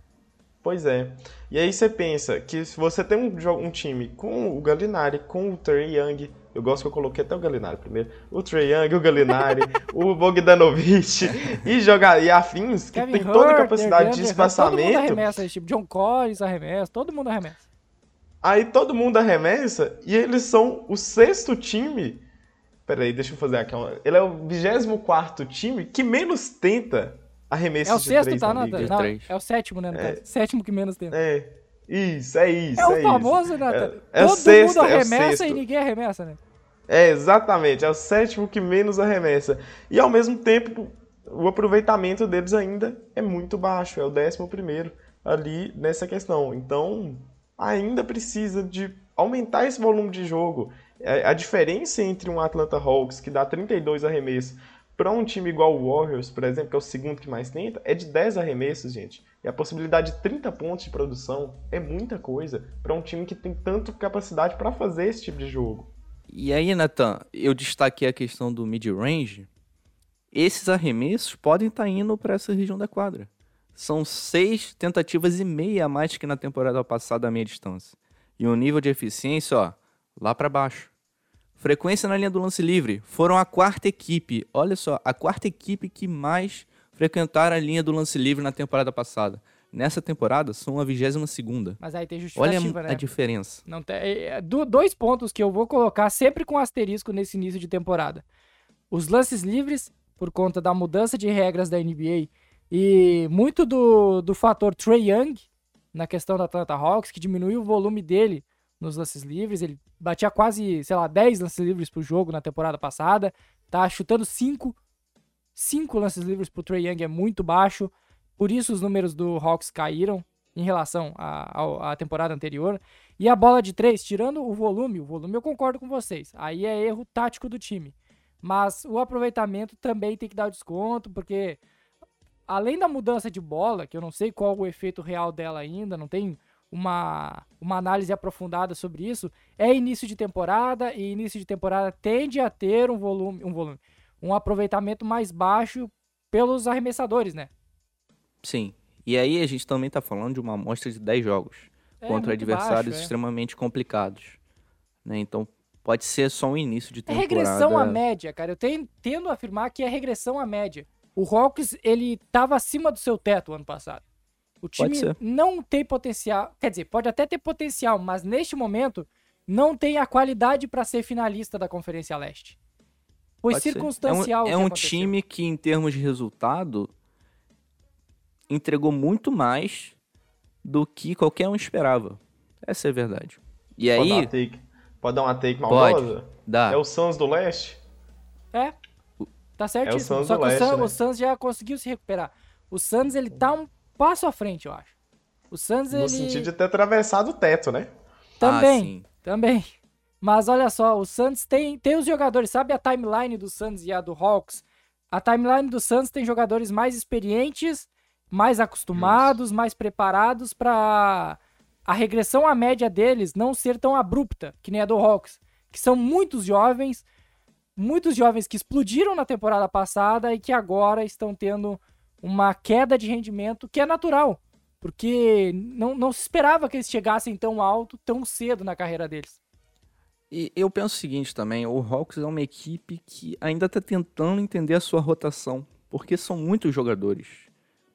Pois é. E aí você pensa que se você tem um, um time com o Gallinari, com o Trey Young, eu gosto que eu coloquei até o Gallinari primeiro, o Trey Young, o Gallinari, o Bogdanovic e jogar e afins que Kevin tem toda a Hurt, capacidade de Hunter, Todo mundo espaçamento. arremessa esse tipo. John Collins arremessa, todo mundo arremessa. Aí todo mundo arremessa e eles são o sexto time. Peraí, deixa eu fazer aqui. Ele é o 24 time que menos tenta arremessos É o de sexto, três tá? na Não, três. é o sétimo, né? caso. Sétimo que menos tem. É. Isso, é isso. É o isso. famoso, Nathan. É- é o Todo sexto, mundo é o arremessa sexto. e ninguém arremessa, né? É, exatamente. É o sétimo que menos arremessa. E ao mesmo tempo, o aproveitamento deles ainda é muito baixo. É o décimo primeiro ali nessa questão. Então, ainda precisa de aumentar esse volume de jogo. É, A diferença entre um Atlanta Hawks, que dá 32 arremessos, para um time igual o Warriors, por exemplo, que é o segundo que mais tenta, é de 10 arremessos, gente. E a possibilidade de 30 pontos de produção é muita coisa para um time que tem tanto capacidade para fazer esse tipo de jogo. E aí, Nathan, eu destaquei a questão do mid-range. Esses arremessos podem estar indo para essa região da quadra. São seis tentativas e meia a mais que na temporada passada a meia distância. E o nível de eficiência, ó, lá para baixo. Frequência na linha do lance livre. Foram a quarta equipe. Olha só, a quarta equipe que mais frequentaram a linha do lance livre na temporada passada. Nessa temporada, são a vigésima segunda. Mas aí tem Olha justificativa, a né? diferença. Não tem, é, é, do- dois pontos que eu vou colocar sempre com asterisco nesse início de temporada. Os lances livres, por conta da mudança de regras da NBA, e muito do, do fator Trey Young, na questão da Atlanta Hawks, que diminuiu o volume dele nos lances livres. Ele batia quase, sei lá, 10 lances livres por jogo na temporada passada. Tá chutando 5. 5 lances livres pro Trey Young é muito baixo. Por isso os números do Hawks caíram em relação à, temporada anterior. E a bola de três, tirando o volume, o volume eu concordo com vocês. Aí é erro tático do time. Mas o aproveitamento também tem que dar o desconto, porque além da mudança de bola, que eu não sei qual o efeito real dela ainda, não tem uma, uma análise aprofundada sobre isso, é início de temporada e início de temporada tende a ter um volume, um volume, um aproveitamento mais baixo pelos arremessadores, né? Sim. E aí a gente também tá falando de uma amostra de 10 jogos É contra adversários baixo, é. extremamente complicados. Né? Então pode ser só um início de É temporada. regressão à média, cara. Eu tenho, tendo a afirmar que é regressão à média. O Hawks, ele tava acima do seu teto ano passado. O time Pode ser. não tem potencial, quer dizer, pode até ter potencial, mas neste momento não tem a qualidade para ser finalista da Conferência Leste. Foi Pode ser. circunstancial. o É um, é um aconteceu. time que, em termos de resultado, entregou muito mais do que qualquer um esperava. Essa é a verdade. E Pode dar uma aí, take, pode dar uma take Pode. maldosa? dá. É o Suns do Leste? É. Tá certíssimo. Suns Só do que o, leste, Suns, né? o Suns já conseguiu se recuperar. O Suns, ele tá um passo à frente, eu acho. O Suns, No ele... sentido de ter atravessado o teto, né? Também, Ah, também. Mas olha só, o Suns tem, tem os jogadores, sabe a timeline do Suns e a do Hawks? A timeline do Suns tem jogadores mais experientes mais acostumados, mais preparados para a regressão à média deles não ser tão abrupta, que nem a do Hawks, que são muitos jovens, muitos jovens que explodiram na temporada passada e que agora estão tendo uma queda de rendimento que é natural, porque não, não se esperava que eles chegassem tão alto tão cedo na carreira deles. E eu penso o seguinte também, o Hawks é uma equipe que ainda está tentando entender a sua rotação, porque são muitos jogadores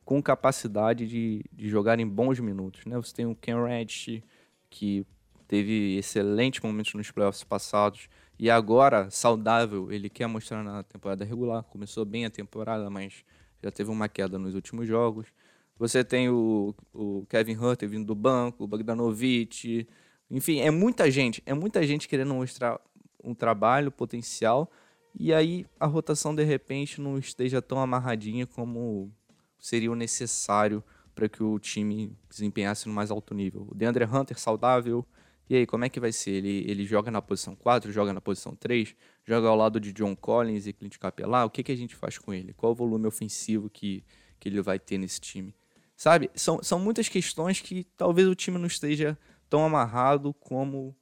com capacidade de, de jogar em bons minutos. Né? Você tem o Ken Reddish, que teve excelentes momentos nos playoffs passados, e agora, saudável, ele quer mostrar na temporada regular. Começou bem a temporada, mas já teve uma queda nos últimos jogos. Você tem o, o Kevin Hunter vindo do banco, o Bogdanovic. Enfim, é muita gente. É muita gente querendo mostrar um trabalho, potencial. E aí a rotação, de repente, não esteja tão amarradinha como seria o necessário para que o time desempenhasse no mais alto nível. O DeAndre Hunter saudável. E aí, como é que vai ser? Ele, ele joga na posição 4, joga na posição 3, joga ao lado de John Collins e Clint Capela? O que, que a gente faz com ele? Qual o volume ofensivo que, que ele vai ter nesse time? Sabe? São, são muitas questões que talvez o time não esteja tão amarrado como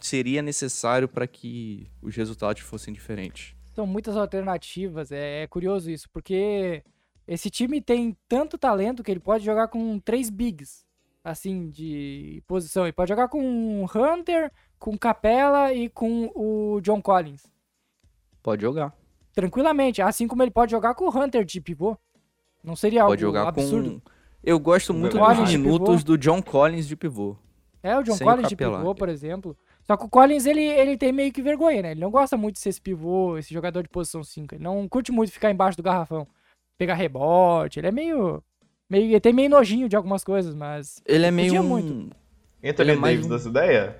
seria necessário para que os resultados fossem diferentes. São muitas alternativas, é, é curioso isso, porque esse time tem tanto talento que ele pode jogar com três bigs, assim, de posição. Ele pode jogar com Hunter, com Capela e com o John Collins. Pode jogar. Tranquilamente, assim como ele pode jogar com o Hunter de pivô. Não seria pode algo jogar absurdo. Com... Eu gosto muito dos minutos do John Collins de pivô. É, o John Sem Collins de pivô, por exemplo. Só que o Collins, ele, ele tem meio que vergonha, né? Ele não gosta muito de ser esse pivô, esse jogador de posição 5. Ele não curte muito ficar embaixo do garrafão pegar rebote. Ele é meio. meio ele tem meio nojinho de algumas coisas, mas. Ele é meio. Muito. Anthony é Davis das ideias?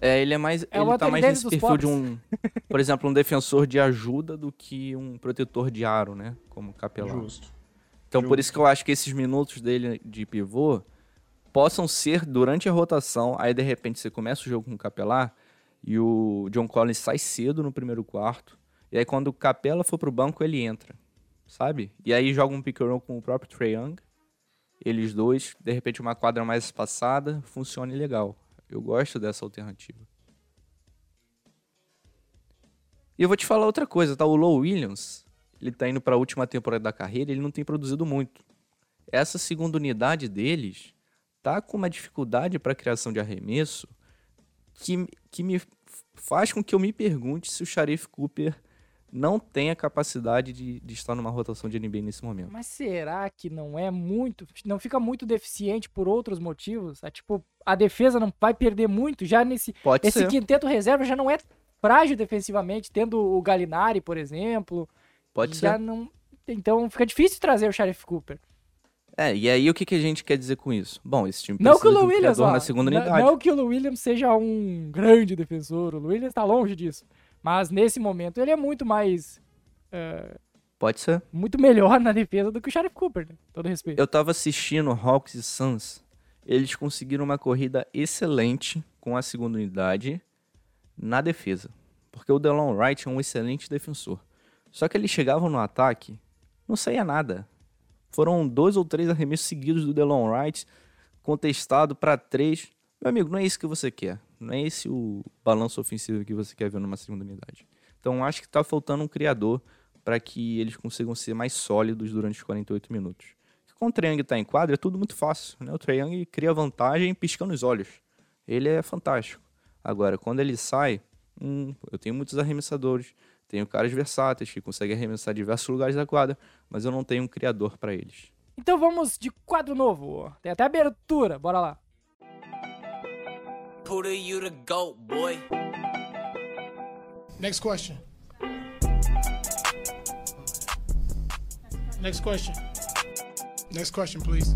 É, ele é mais. É ele tá mais nesse perfil pobres. de um. Por exemplo, um defensor de ajuda do que um protetor de aro, né? Como capelão. Justo. Então, Justo. por isso que eu acho que esses minutos dele de pivô possam ser durante a rotação. Aí, de repente, você começa o jogo com o capelar e o John Collins sai cedo no primeiro quarto. E aí, quando o Capela for pro banco, ele entra sabe? E aí joga um pick com o próprio Trae Young. Eles dois, de repente uma quadra mais espaçada, funcione legal. Eu gosto dessa alternativa. E eu vou te falar outra coisa, tá? O Low Williams, ele tá indo para a última temporada da carreira, ele não tem produzido muito. Essa segunda unidade deles tá com uma dificuldade para criação de arremesso que, que me faz com que eu me pergunte se o Sharif Cooper não tem a capacidade de, de, estar numa rotação de NBA nesse momento. Mas será que não é muito, não fica muito deficiente por outros motivos? É, tipo, a defesa não vai perder muito já nesse Pode esse ser. quinteto reserva já não é frágil defensivamente, tendo o Galinari, por exemplo. Pode ser. Não, então fica difícil trazer o Sheriff Cooper. É, e aí o que, que a gente quer dizer com isso? Bom, esse time não precisa que o de um Williams, ó, na segunda não, unidade. Não que o Williams seja um grande defensor, o Williams está longe disso. Mas nesse momento ele é muito mais Uh, Pode ser. Muito melhor na defesa do que o Sheriff Cooper, né? Todo respeito. Eu tava assistindo Hawks e Suns. Eles conseguiram uma corrida excelente com a segunda unidade na defesa. Porque o Delon Wright é um excelente defensor. Só que eles chegavam no ataque, não saía nada. Foram dois ou três arremessos seguidos do Delon Wright, contestado para três. Meu amigo, não é isso que você quer. Não é esse o balanço ofensivo que você quer ver numa segunda unidade. Então acho que está faltando um criador para que eles consigam ser mais sólidos durante os 48 minutos. Com o Triang tá em quadra, é tudo muito fácil. Né? O Triang cria vantagem piscando os olhos. Ele é fantástico. Agora, quando ele sai, hum, eu tenho muitos arremessadores, tenho caras versáteis que conseguem arremessar diversos lugares da quadra, mas eu não tenho um criador para eles. Então vamos de quadro novo. Tem até abertura, bora lá. Put you to go, boy. Next question. Next question. Next question, please.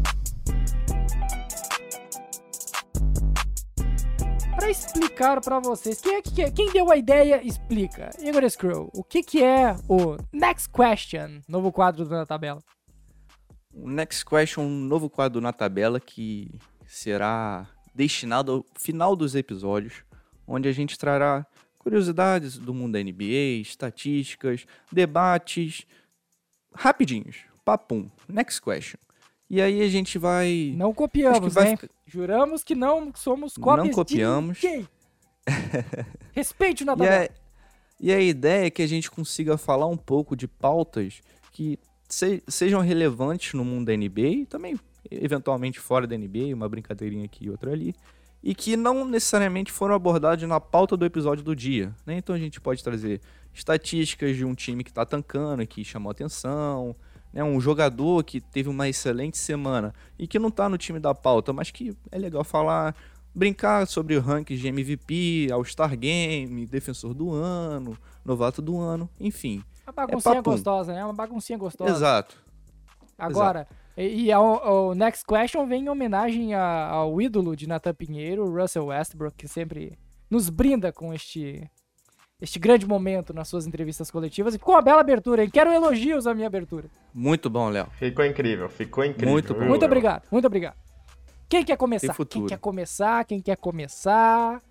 Para explicar para vocês, quem, é que, quem deu a ideia, explica. Igor Scroll, o que, que é o Next Question, novo quadro na tabela? O Next Question, um novo quadro na tabela que será destinado ao final dos episódios, onde a gente trará curiosidades do mundo da NBA, estatísticas, debates rapidinhos, papum. Next question. E aí a gente vai. Não copiamos, vai ficar- Juramos que não somos Não cópias copiamos. de. Respeite o E Natal. a, e a ideia é que a gente consiga falar um pouco de pautas que se- sejam relevantes no mundo da NBA e também, eventualmente, fora da NBA, uma brincadeirinha aqui e outra ali, e que não necessariamente foram abordados na pauta do episódio do dia. né? Então a gente pode trazer estatísticas de um time que está tancando que chamou atenção, né? um jogador que teve uma excelente semana e que não está no time da pauta, mas que é legal falar, brincar sobre o ranking de MVP, All-Star Game, defensor do ano, novato do ano, enfim. Uma baguncinha papum. gostosa, né? Uma baguncinha gostosa. Exato. Agora, e, e ao- o Next Question vem em homenagem a- ao ídolo de Nathan Pinheiro, Russell Westbrook, que sempre nos brinda com este, este grande momento nas suas entrevistas coletivas. E ficou uma bela abertura, hein? Quero elogios à minha abertura. Muito bom, Léo. Ficou incrível, ficou incrível. Muito bom. Muito obrigado, muito obrigado. Quem quer começar? Quem quer começar? Quem quer começar?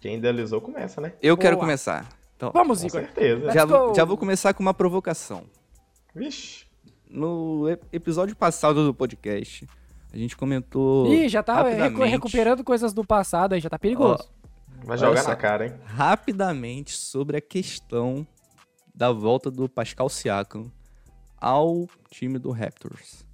Quem idealizou começa, né? Eu quero Boa. começar. Então, Vamos, Com Igor. certeza. Já, já vou começar com uma provocação. Vixe. No ep- episódio passado do podcast, a gente comentou. Ih, já tá rapidamente- recuperando coisas do passado aí, já tá perigoso. Vai Olha jogar só. na cara, hein? rapidamente sobre a questão da volta do Pascal Siakam ao time do Raptors.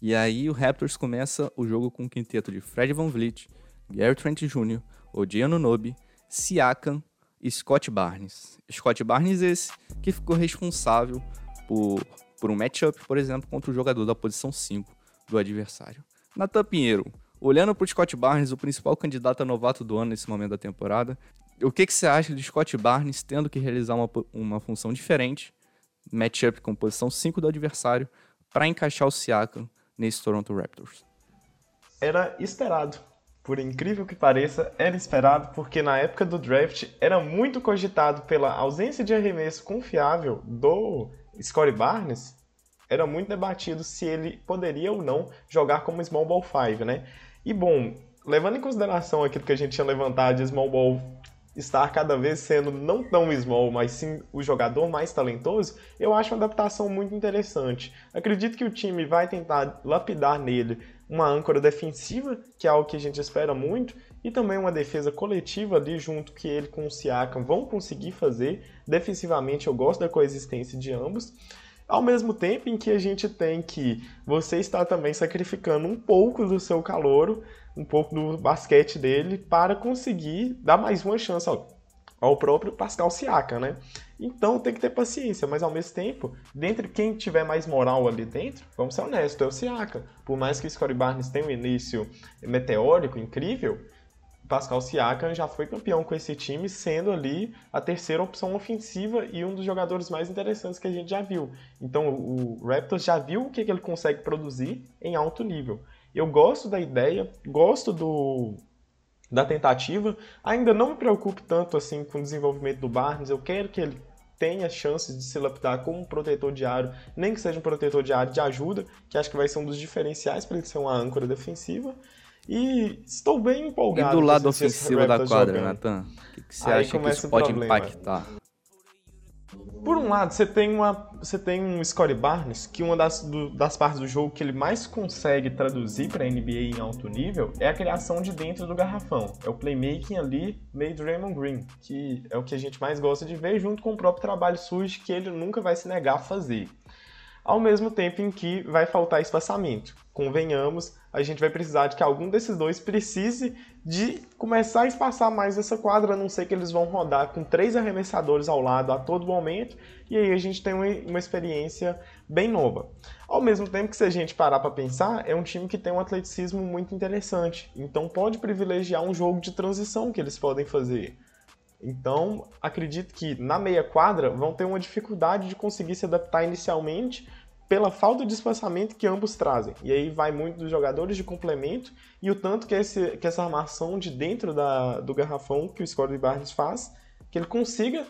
E aí o Raptors começa o jogo com um quinteto de Fred Van Vliet, Gary Trent Jr., Odi Anunoby, Siakam e Scott Barnes. Scott Barnes esse que ficou responsável por, por um matchup, por exemplo, contra o jogador da posição 5 do adversário. Natan Pinheiro, olhando para o Scott Barnes, o principal candidato a novato do ano nesse momento da temporada, o que, que você acha de Scott Barnes tendo que realizar uma, uma função diferente, matchup com posição 5 do adversário, para encaixar o Siakam nesse Toronto Raptors? Era esperado. Por incrível que pareça, era esperado porque na época do draft era muito cogitado pela ausência de arremesso confiável do Scottie Barnes. Era muito debatido se ele poderia ou não jogar como small ball 5, né? E bom, levando em consideração aquilo que a gente tinha levantado de small ball estar cada vez sendo não tão small, mas sim o jogador mais talentoso, eu acho uma adaptação muito interessante. Acredito que o time vai tentar lapidar nele uma âncora defensiva, que é algo que a gente espera muito, e também uma defesa coletiva ali junto que ele com o Siakam vão conseguir fazer. Defensivamente eu gosto da coexistência de ambos. Ao mesmo tempo em que a gente tem que você está também sacrificando um pouco do seu calouro, um pouco do basquete dele, para conseguir dar mais uma chance ao, ao próprio Pascal Siakam, né? Então tem que ter paciência, mas ao mesmo tempo, dentre quem tiver mais moral ali dentro, vamos ser honestos, é o Siakam. Por mais que o Scottie Barnes tenha um início meteórico, incrível, Pascal Siakam já foi campeão com esse time, sendo ali a terceira opção ofensiva e um dos jogadores mais interessantes que a gente já viu. Então o Raptors já viu o que ele consegue produzir em alto nível. Eu gosto da ideia, gosto do da tentativa. Ainda não me preocupo tanto assim com o desenvolvimento do Barnes. Eu quero que ele tenha chances de se lapidar como um protetor de aro, nem que seja um protetor de aro de ajuda, que acho que vai ser um dos diferenciais para ele ser uma âncora defensiva. E estou bem E empolgado. do com lado ofensivo da Raptors quadra. Nathan? O que, que você Aí acha que isso pode problema. impactar? Por um lado, você tem, uma, você tem um Scottie Barnes, que uma das, do- das partes do jogo que ele mais consegue traduzir para a NBA em alto nível é a criação de dentro do garrafão. É o playmaking ali, meio Draymond Green, que é o que a gente mais gosta de ver, junto com o próprio trabalho sujo que ele nunca vai se negar a fazer. Ao mesmo tempo em que vai faltar espaçamento. Convenhamos, a gente vai precisar de que algum desses dois precise de começar a espaçar mais essa quadra, a não ser que eles vão rodar com três arremessadores ao lado a todo momento, e aí a gente tem uma, experiência bem nova. Ao mesmo tempo que se a gente parar para pensar, é um time que tem um atleticismo muito interessante, então pode privilegiar um jogo de transição que eles podem fazer. Então, acredito que na meia quadra vão ter uma dificuldade de conseguir se adaptar inicialmente pela falta de espaçamento que ambos trazem. E aí vai muito dos jogadores de complemento e o tanto que, esse, que essa armação de dentro da, do garrafão que o Scottie Barnes faz, que ele consiga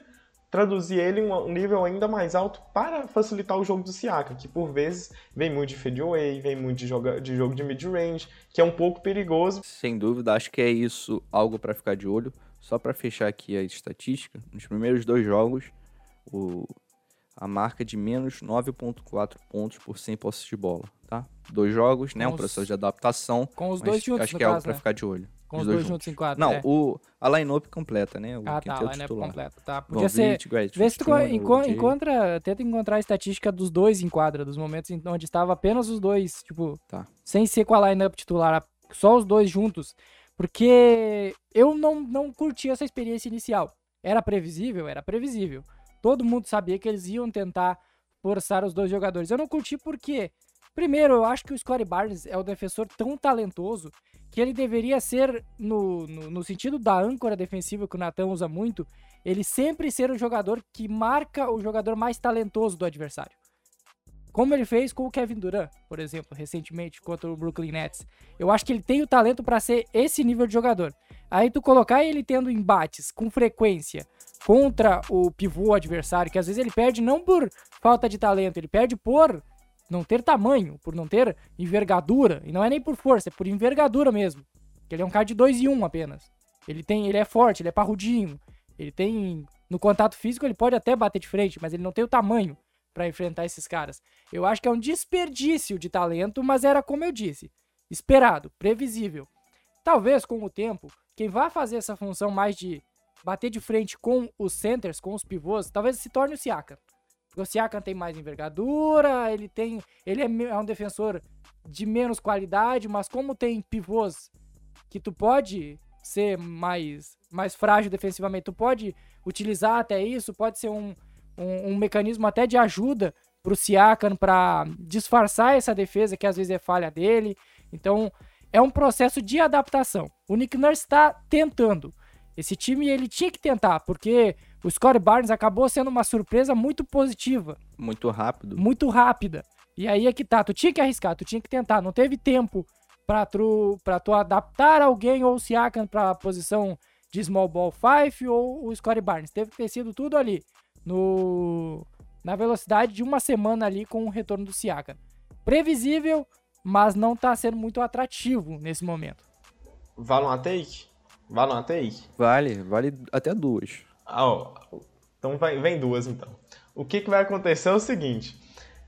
traduzir ele em um nível ainda mais alto para facilitar o jogo do Siaka, que por vezes vem muito de fadeaway, vem muito de, joga, de jogo de mid-range, que é um pouco perigoso. Sem dúvida, acho que é isso algo para ficar de olho. Só para fechar aqui a estatística, nos primeiros dois jogos, o, a marca de menos 9,4 pontos por 100 posses de bola, tá? Dois jogos, né? Com Um os- processo de adaptação. Com os dois juntos, Acho que é algo pra né? ficar de olho. Com os dois juntos em quadro. Não, é. o, a line-up completa, né? O Ah, tá, a lineup completa, tá. Podia ser... Vliet, Grant Vê se tu enco- Jay. encontra, tenta encontrar a estatística dos dois em quadra, dos momentos onde estava apenas os dois, tipo, Tá. sem ser com a lineup titular, só os dois juntos. Porque eu não, não curti essa experiência inicial. Era previsível? Era previsível. Todo mundo sabia que eles iam tentar forçar os dois jogadores. Eu não curti porque, primeiro, eu acho que o Scottie Barnes é um defensor tão talentoso que ele deveria ser, no, no, no sentido da âncora defensiva que o Natan usa muito, ele sempre ser o jogador que marca o jogador mais talentoso do adversário. Como ele fez com o Kevin Durant, por exemplo, recentemente contra o Brooklyn Nets. Eu acho que ele tem o talento para ser esse nível de jogador. Aí tu colocar ele tendo embates com frequência contra o pivô adversário, que às vezes ele perde não por falta de talento, ele perde por não ter tamanho, por não ter envergadura, e não é nem por força, é por envergadura mesmo. Que ele é um cara de 2 e 1 um apenas. Ele tem, ele é forte, ele é parrudinho, ele tem no contato físico ele pode até bater de frente, mas ele não tem o tamanho para enfrentar esses caras. Eu acho que é um desperdício de talento, mas era como eu disse, esperado, previsível. Talvez com o tempo, quem vai fazer essa função mais de bater de frente com os centers, com os pivôs, talvez se torne o Siakam. O Siakam tem mais envergadura, ele tem, ele é, é um defensor de menos qualidade, mas como tem pivôs que tu pode ser mais, mais frágil defensivamente, tu pode utilizar até isso, pode ser um, um, um mecanismo até de ajuda pro Siakam para disfarçar essa defesa que às vezes é falha dele. Então, é um processo de adaptação. O Nick Nurse está tentando. Esse time ele tinha que tentar, porque o Scottie Barnes acabou sendo uma surpresa muito positiva Muito rápido. muito rápida. E aí é que tá, tu tinha que arriscar, tu tinha que tentar, não teve tempo pra tu, pra tu adaptar alguém ou o Siakam pra posição de small ball 5 ou o Scottie Barnes. Teve que ter sido tudo ali no na velocidade de uma semana ali com o retorno do Siakam. Previsível, mas não tá sendo muito atrativo nesse momento. Vale uma take? Vale uma take? Vale, vale até duas. Ah, ó. Então vai- vem duas então. O que, que vai acontecer é o seguinte: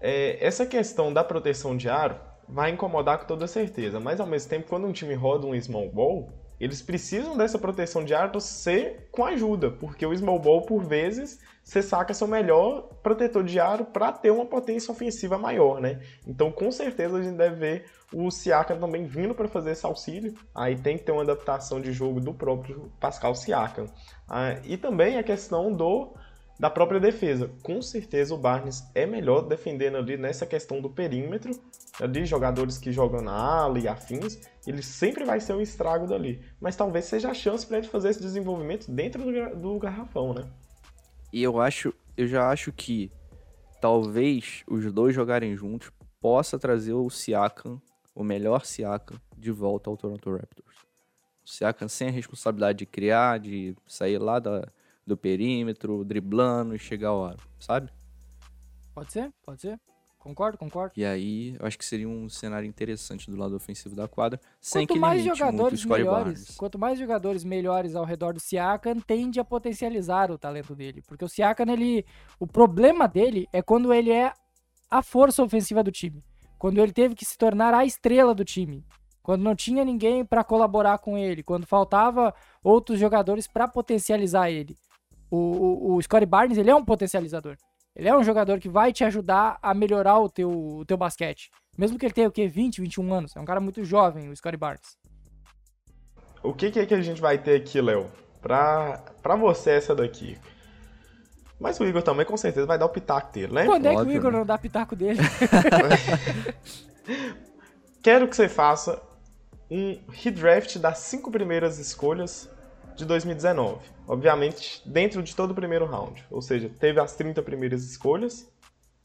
é, essa questão da proteção de aro vai incomodar com toda certeza, mas ao mesmo tempo, quando um time roda um small ball, eles precisam dessa proteção de aro ser com ajuda, porque o small ball, por vezes, você saca seu melhor protetor de aro para ter uma potência ofensiva maior, né? Então, com certeza, a gente deve ver o Siakam também vindo para fazer esse auxílio. Aí tem que ter uma adaptação de jogo do próprio Pascal Siakam. Ah, e também a questão do da própria defesa. Com certeza o Barnes é melhor defendendo ali nessa questão do perímetro, de jogadores que jogam na ala e afins, ele sempre vai ser o estrago dali. Mas talvez seja a chance para ele fazer esse desenvolvimento dentro do, do garrafão, né? E eu acho, eu já acho que talvez os dois jogarem juntos possa trazer o Siakam, o melhor Siakam, de volta ao Toronto Raptors. O Siakam sem a responsabilidade de criar, de sair lá da, do perímetro, driblando e chegar ao aro, sabe? Pode ser? Pode ser? Concordo, concordo. E aí, eu acho que seria um cenário interessante do lado ofensivo da quadra, sem Quanto que mais jogadores melhores, Barnes. quanto mais jogadores melhores ao redor do Siakam, tende a potencializar o talento dele, porque o Siakam ele, o problema dele é quando ele é a força ofensiva do time, quando ele teve que se tornar a estrela do time, quando não tinha ninguém para colaborar com ele, quando faltava outros jogadores para potencializar ele. O, o, o Scottie Barnes ele é um potencializador. Ele é um jogador que vai te ajudar a melhorar o teu, o teu basquete. Mesmo que ele tenha o quê? 20, 21 anos. É um cara muito jovem, o Scottie Barnes. O que, que é que a gente vai ter aqui, Léo? Pra, pra você essa daqui. Mas o Igor também com certeza vai dar o pitaco dele, né? Quando é que o Igor né? não dá pitaco dele? Quero que você faça um redraft das cinco primeiras escolhas de 2019. Obviamente, dentro de todo o primeiro round. Ou seja, teve as 30 primeiras escolhas.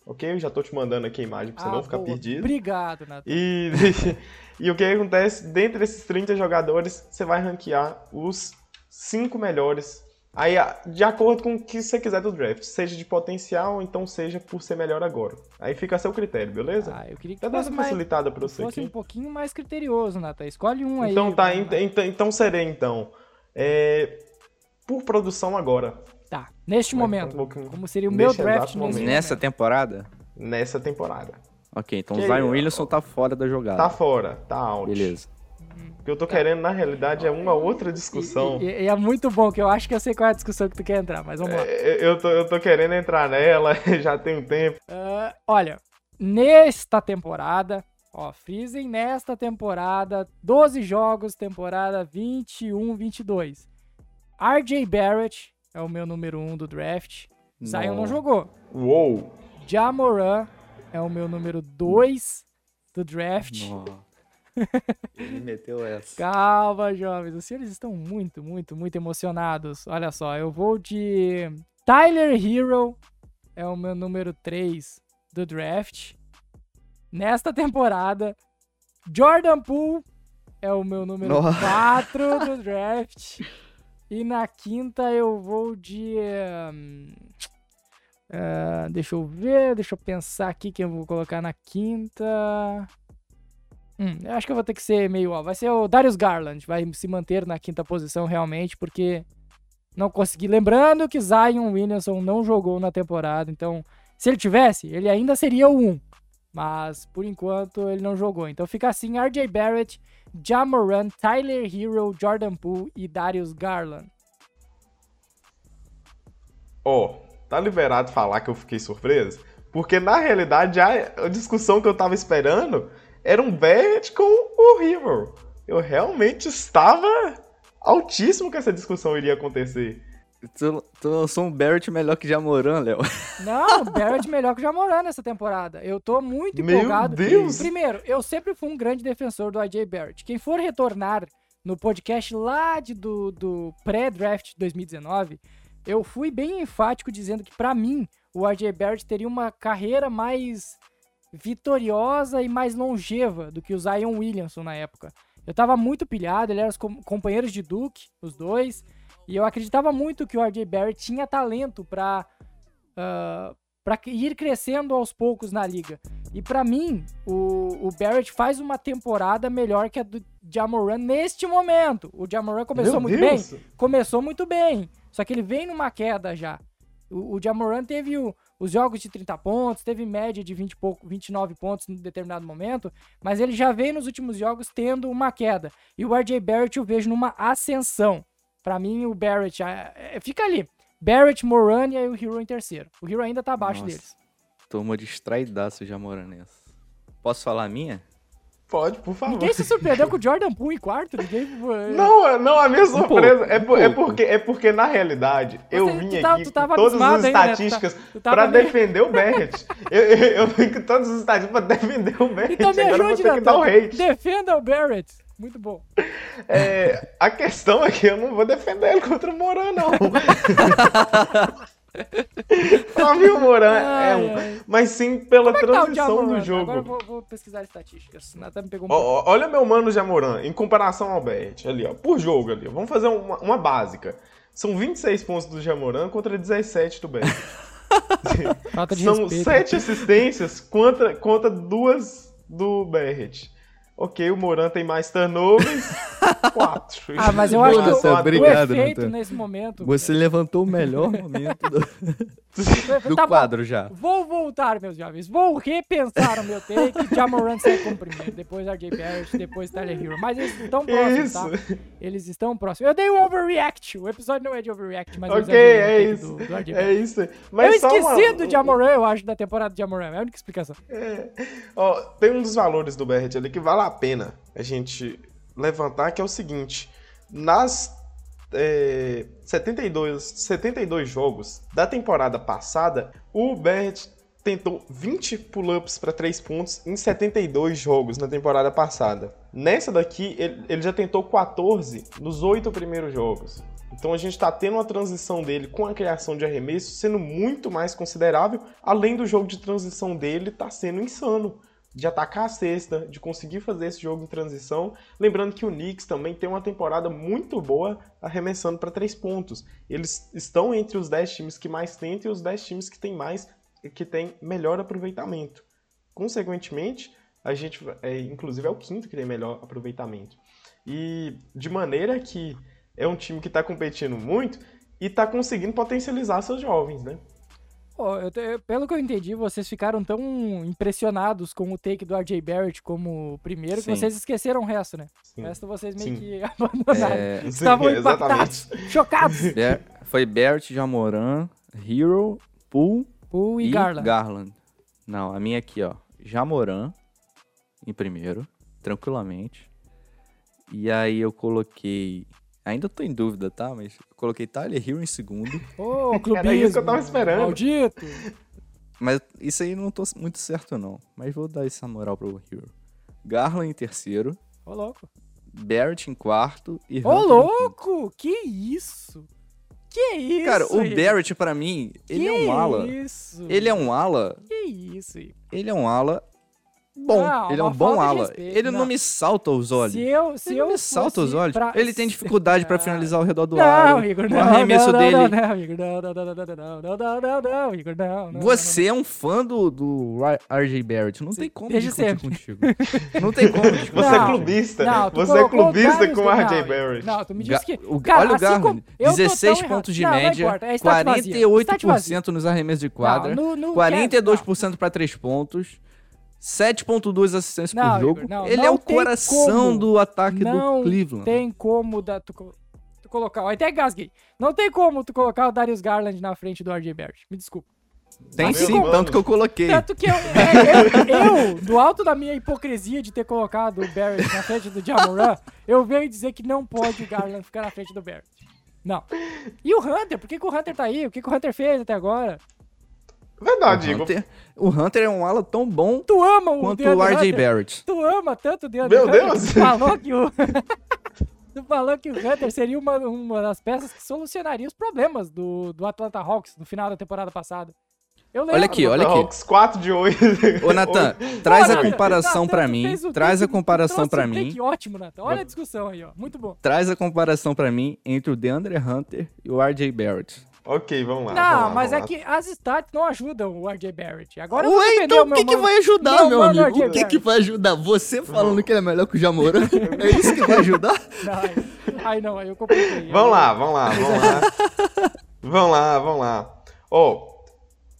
Ok? Eu já tô te mandando aqui a imagem pra você Ah, não ficar boa. perdido. Obrigado, Nathan. E, e o que acontece? Dentre esses 30 jogadores, você vai ranquear os cinco melhores. Aí, de acordo com o que você quiser do draft. Seja de potencial, ou então seja por ser melhor agora. Aí fica a seu critério, beleza? Ah, eu queria que Tá fosse, uma mais, facilitada pra você fosse aqui. um pouquinho mais criterioso, Nathan. Escolhe um aí. Então tá, vamos ent- lá. ent- então serei então. É, por produção agora. Tá. Neste Mas momento. um Como seria o meu draft exato nesse momento. Nessa temporada? Nessa temporada. Ok, então Que o Zion Williamson tá fora da jogada. Tá fora, tá out. Beleza. O que eu tô querendo, na realidade, é uma outra discussão. E, e- e é muito bom, que eu acho que eu sei qual é a discussão que tu quer entrar, mas vamos lá. É, Eu tô, eu tô querendo entrar nela, já tem um tempo. Ah, olha, nesta temporada, ó, frisem nesta temporada, 12 jogos, temporada 21-22. RJ Barrett é o meu número 1 do draft. Zion não Não. jogou. Uou! Jamoran é o meu número 2 do draft. Nossa. Ele meteu essa. Calma, jovens. Os senhores estão muito, muito, muito emocionados. Olha só, eu vou de Tyler Hero, é o meu número 3 do draft. Nesta temporada, Jordan Poole é o meu número Nossa. 4 do draft. E na quinta eu vou de. hum, ah, deixa eu ver, deixa eu pensar aqui quem eu vou colocar na quinta. Hum, eu acho que eu vou ter que ser meio. Ó, vai ser o Darius Garland, vai se manter na quinta posição realmente, porque não consegui. Lembrando que Zion Williamson não jogou na temporada, então se ele tivesse, ele ainda seria o 1. Mas por enquanto ele não jogou. Então fica assim: RJ Barrett, Jamoran, Tyler Hero, Jordan Poole e Darius Garland. Ó, tá liberado falar que eu fiquei surpreso? Porque na realidade a, a discussão que eu tava esperando era um Barrett com o Hero. Eu realmente estava altíssimo que essa discussão iria acontecer. Tu, tu lançou um Barrett melhor que Jamoran, Léo. Não, Barrett melhor que o Jamoran nessa temporada. Eu tô muito Meu empolgado. Deus! Primeiro, eu sempre fui um grande defensor do AJ Barrett. Quem for retornar no podcast lá de, do, do pré-draft de 2019, eu fui bem enfático dizendo que pra mim o AJ Barrett teria uma carreira mais vitoriosa e mais longeva do que o Zion Williamson na época. Eu tava muito pilhado, ele era os com- companheiros de Duke, os dois, e eu acreditava muito que o RJ Barrett tinha talento pra, ah, pra ir crescendo aos poucos na liga. E pra mim, o, o Barrett faz uma temporada melhor que a do Jamoran neste momento. O Jamoran começou Meu muito Deus! bem, começou muito bem, só que ele vem numa queda já. O, o Jamoran teve o- os jogos de 30 pontos, teve média de 20 e pouco, 29 pontos em determinado momento, mas ele já veio nos últimos jogos tendo uma queda. E o RJ Barrett eu vejo numa ascensão. Pra mim, o Barrett ah, é, fica ali. Barrett, Moran e aí o Hero em terceiro. O Hero ainda tá abaixo Nossa. deles. Tomou distraidaço o Jamoran nessa. Posso falar a minha? Pode, por favor. Ninguém se surpreendeu com o Jordan Poole em quarto. Ninguém. Não, não, a minha surpresa pouco, é, um é porque, é porque, na realidade, eu Você- vim tu tava- aqui com todas as né? Tá- estatísticas pra meio- defender o Barrett. eu, eu, eu vim com todas as estatísticas pra defender o Barrett. Então me Agora eu vou ajude, ter que dar o hate. Defenda o Barrett. Muito bom. É, a questão é que eu não vou defender ele contra o Moran, não. pra mim, o Moran é um. ai. Mas sim pela Como é tá transição Jamoran? do jogo. Agora eu vou, vou pesquisar estatísticas. Natan me pegou um olha meu mano Jamoran, em comparação ao Barrett, ali, ó, por jogo ali. Vamos fazer uma, uma básica. São 26 pontos do Jamoran contra 17 do de São respeito. 7 assistências contra, contra duas do Barrett. Ok, o Moran tem mais turnovers, 4. Ah, mas eu acho que Nossa, o, o obrigado, efeito Natan. nesse momento. Você levantou o melhor momento do, do Tá bom. quadro já. Vou voltar, meus jovens. Vou repensar o meu take. Jamoran sai como primeiro. Depois RJ Barrett, depois Tyler Hero. Mas eles estão próximos, Isso. tá? Eles estão próximos. Eu dei um overreact. O episódio não é de overreact, mas eu Ok, exagerei no é isso. do- do É isso. aí. Eu Mas só esqueci uma- do Jamoran, eu acho, da temporada de Jamoran. É a única explicação. Ó, tem um dos valores do Barrett ali que vale a pena a gente levantar, que é o seguinte. Nas é, 72, 72 jogos da temporada passada, o Barrett tentou 20 pull-ups para 3 pontos em 72 jogos na temporada passada. Nessa daqui, ele, ele já tentou 14 nos 8 primeiros jogos. Então a gente está tendo uma transição dele com a criação de arremesso sendo muito mais considerável, além do jogo de transição dele tá sendo insano. De atacar a cesta, de conseguir fazer esse jogo em transição. Lembrando que o Knicks também tem uma temporada muito boa arremessando para três pontos. Eles estão entre os 10 times que mais tentam e os 10 times que têm mais que têm melhor aproveitamento. Consequentemente, a gente, é, inclusive, é o quinto que tem melhor aproveitamento. E de maneira que é um time que está competindo muito e tá conseguindo potencializar seus jovens, né? Pô, eu te- pelo que eu entendi, vocês ficaram tão impressionados com o take do RJ Barrett como o primeiro que Sim. vocês esqueceram o resto, né? O Sim. resto vocês meio Sim. que abandonaram. É, Sim, Estavam exatamente. impactados, chocados. Foi Barrett, Jamoran, Hero, Poole O e e Garland. Garland. Não, a minha aqui, ó. Jamoran em primeiro, tranquilamente. E aí eu coloquei. Ainda tô em dúvida, tá? Mas eu coloquei Tyler Hero em segundo. Ô, clubismo. Era isso que eu tava esperando. Maldito. Mas isso aí não tô muito certo, não. Mas vou dar essa moral pro Hero. Garland em terceiro. Ô, louco. Barrett em quarto e Ô, quinto. louco! Que isso? Que isso? Cara, o Igor? Barrett, pra mim, ele é um ala. Que isso? Ele é um ala. Que isso, Igor? Ele é um ala bom. Ele é um bom ala. Ele não. não. me salta os olhos. Se eu, se ele eu me salta os olhos. Pra... Ele tem dificuldade para finalizar ao redor do não. Igor, não, o arremesso não, dele. Não, não, Igor, não, não, não, não, não, não, não, Igor, não, não. Você é um fã do, do RJ Barrett. Não tem como discutir contigo. não tem como discutir. Você é clubista. Não, Você é clubista com o RJ Barrett. Não, tu me disse que... Olha o garro. 16 pontos de média, 48% nos arremessos de quadra, 42% para 3 pontos. 7.2 assistências Não, por jogo. Igor, não, Ele não é o coração como. do ataque não do Cleveland. tem como da, tu, tu colocar. Até gasguei. Não tem como tu colocar o Darius Garland na frente do RJ Barrett. Me desculpa. Tem Assim sim, como- tanto que eu coloquei. Tanto que eu, é, eu, eu, do alto da minha hipocrisia de ter colocado o Barrett na frente do Jamoran, eu venho dizer que não pode o Garland ficar na frente do Barrett. Não. E o Hunter? Por que, que o Hunter tá aí? O que, que o Hunter fez até agora? Verdade, o, Igor. Hunter, o Hunter é um ala tão bom Tu ama o quanto o RJ Hunter? Barrett. Tu ama tanto o DeAndre Meu Hunter Deus! que Tu falou que o... tu falou que o Hunter seria uma, uma das peças que solucionaria os problemas do, do Atlanta Hawks no final da temporada passada. Eu lembro. Olha aqui, olha aqui. Hawks 4 de 8. Ô, Natan, traz a Natan, comparação Natan, pra tu mim. Traz a comparação um mim. take ótimo, Nathan. Olha a discussão aí, ó. Muito bom. Traz a comparação pra mim entre o DeAndre Hunter e o RJ Barrett. Ok, vamos lá. Não, vamos lá, mas é lá. que as stats não ajudam o RJ Barrett. Agora eu Ué, então o que, que vai ajudar, meu meu amigo? O que, que vai ajudar? Você falando que ele é melhor que o Jamoran? É isso que vai ajudar? Não, aí, aí não, aí eu compliquei. Vamos Aí- lá, vamos lá, vamos lá. vamos lá, vamos lá. Ó,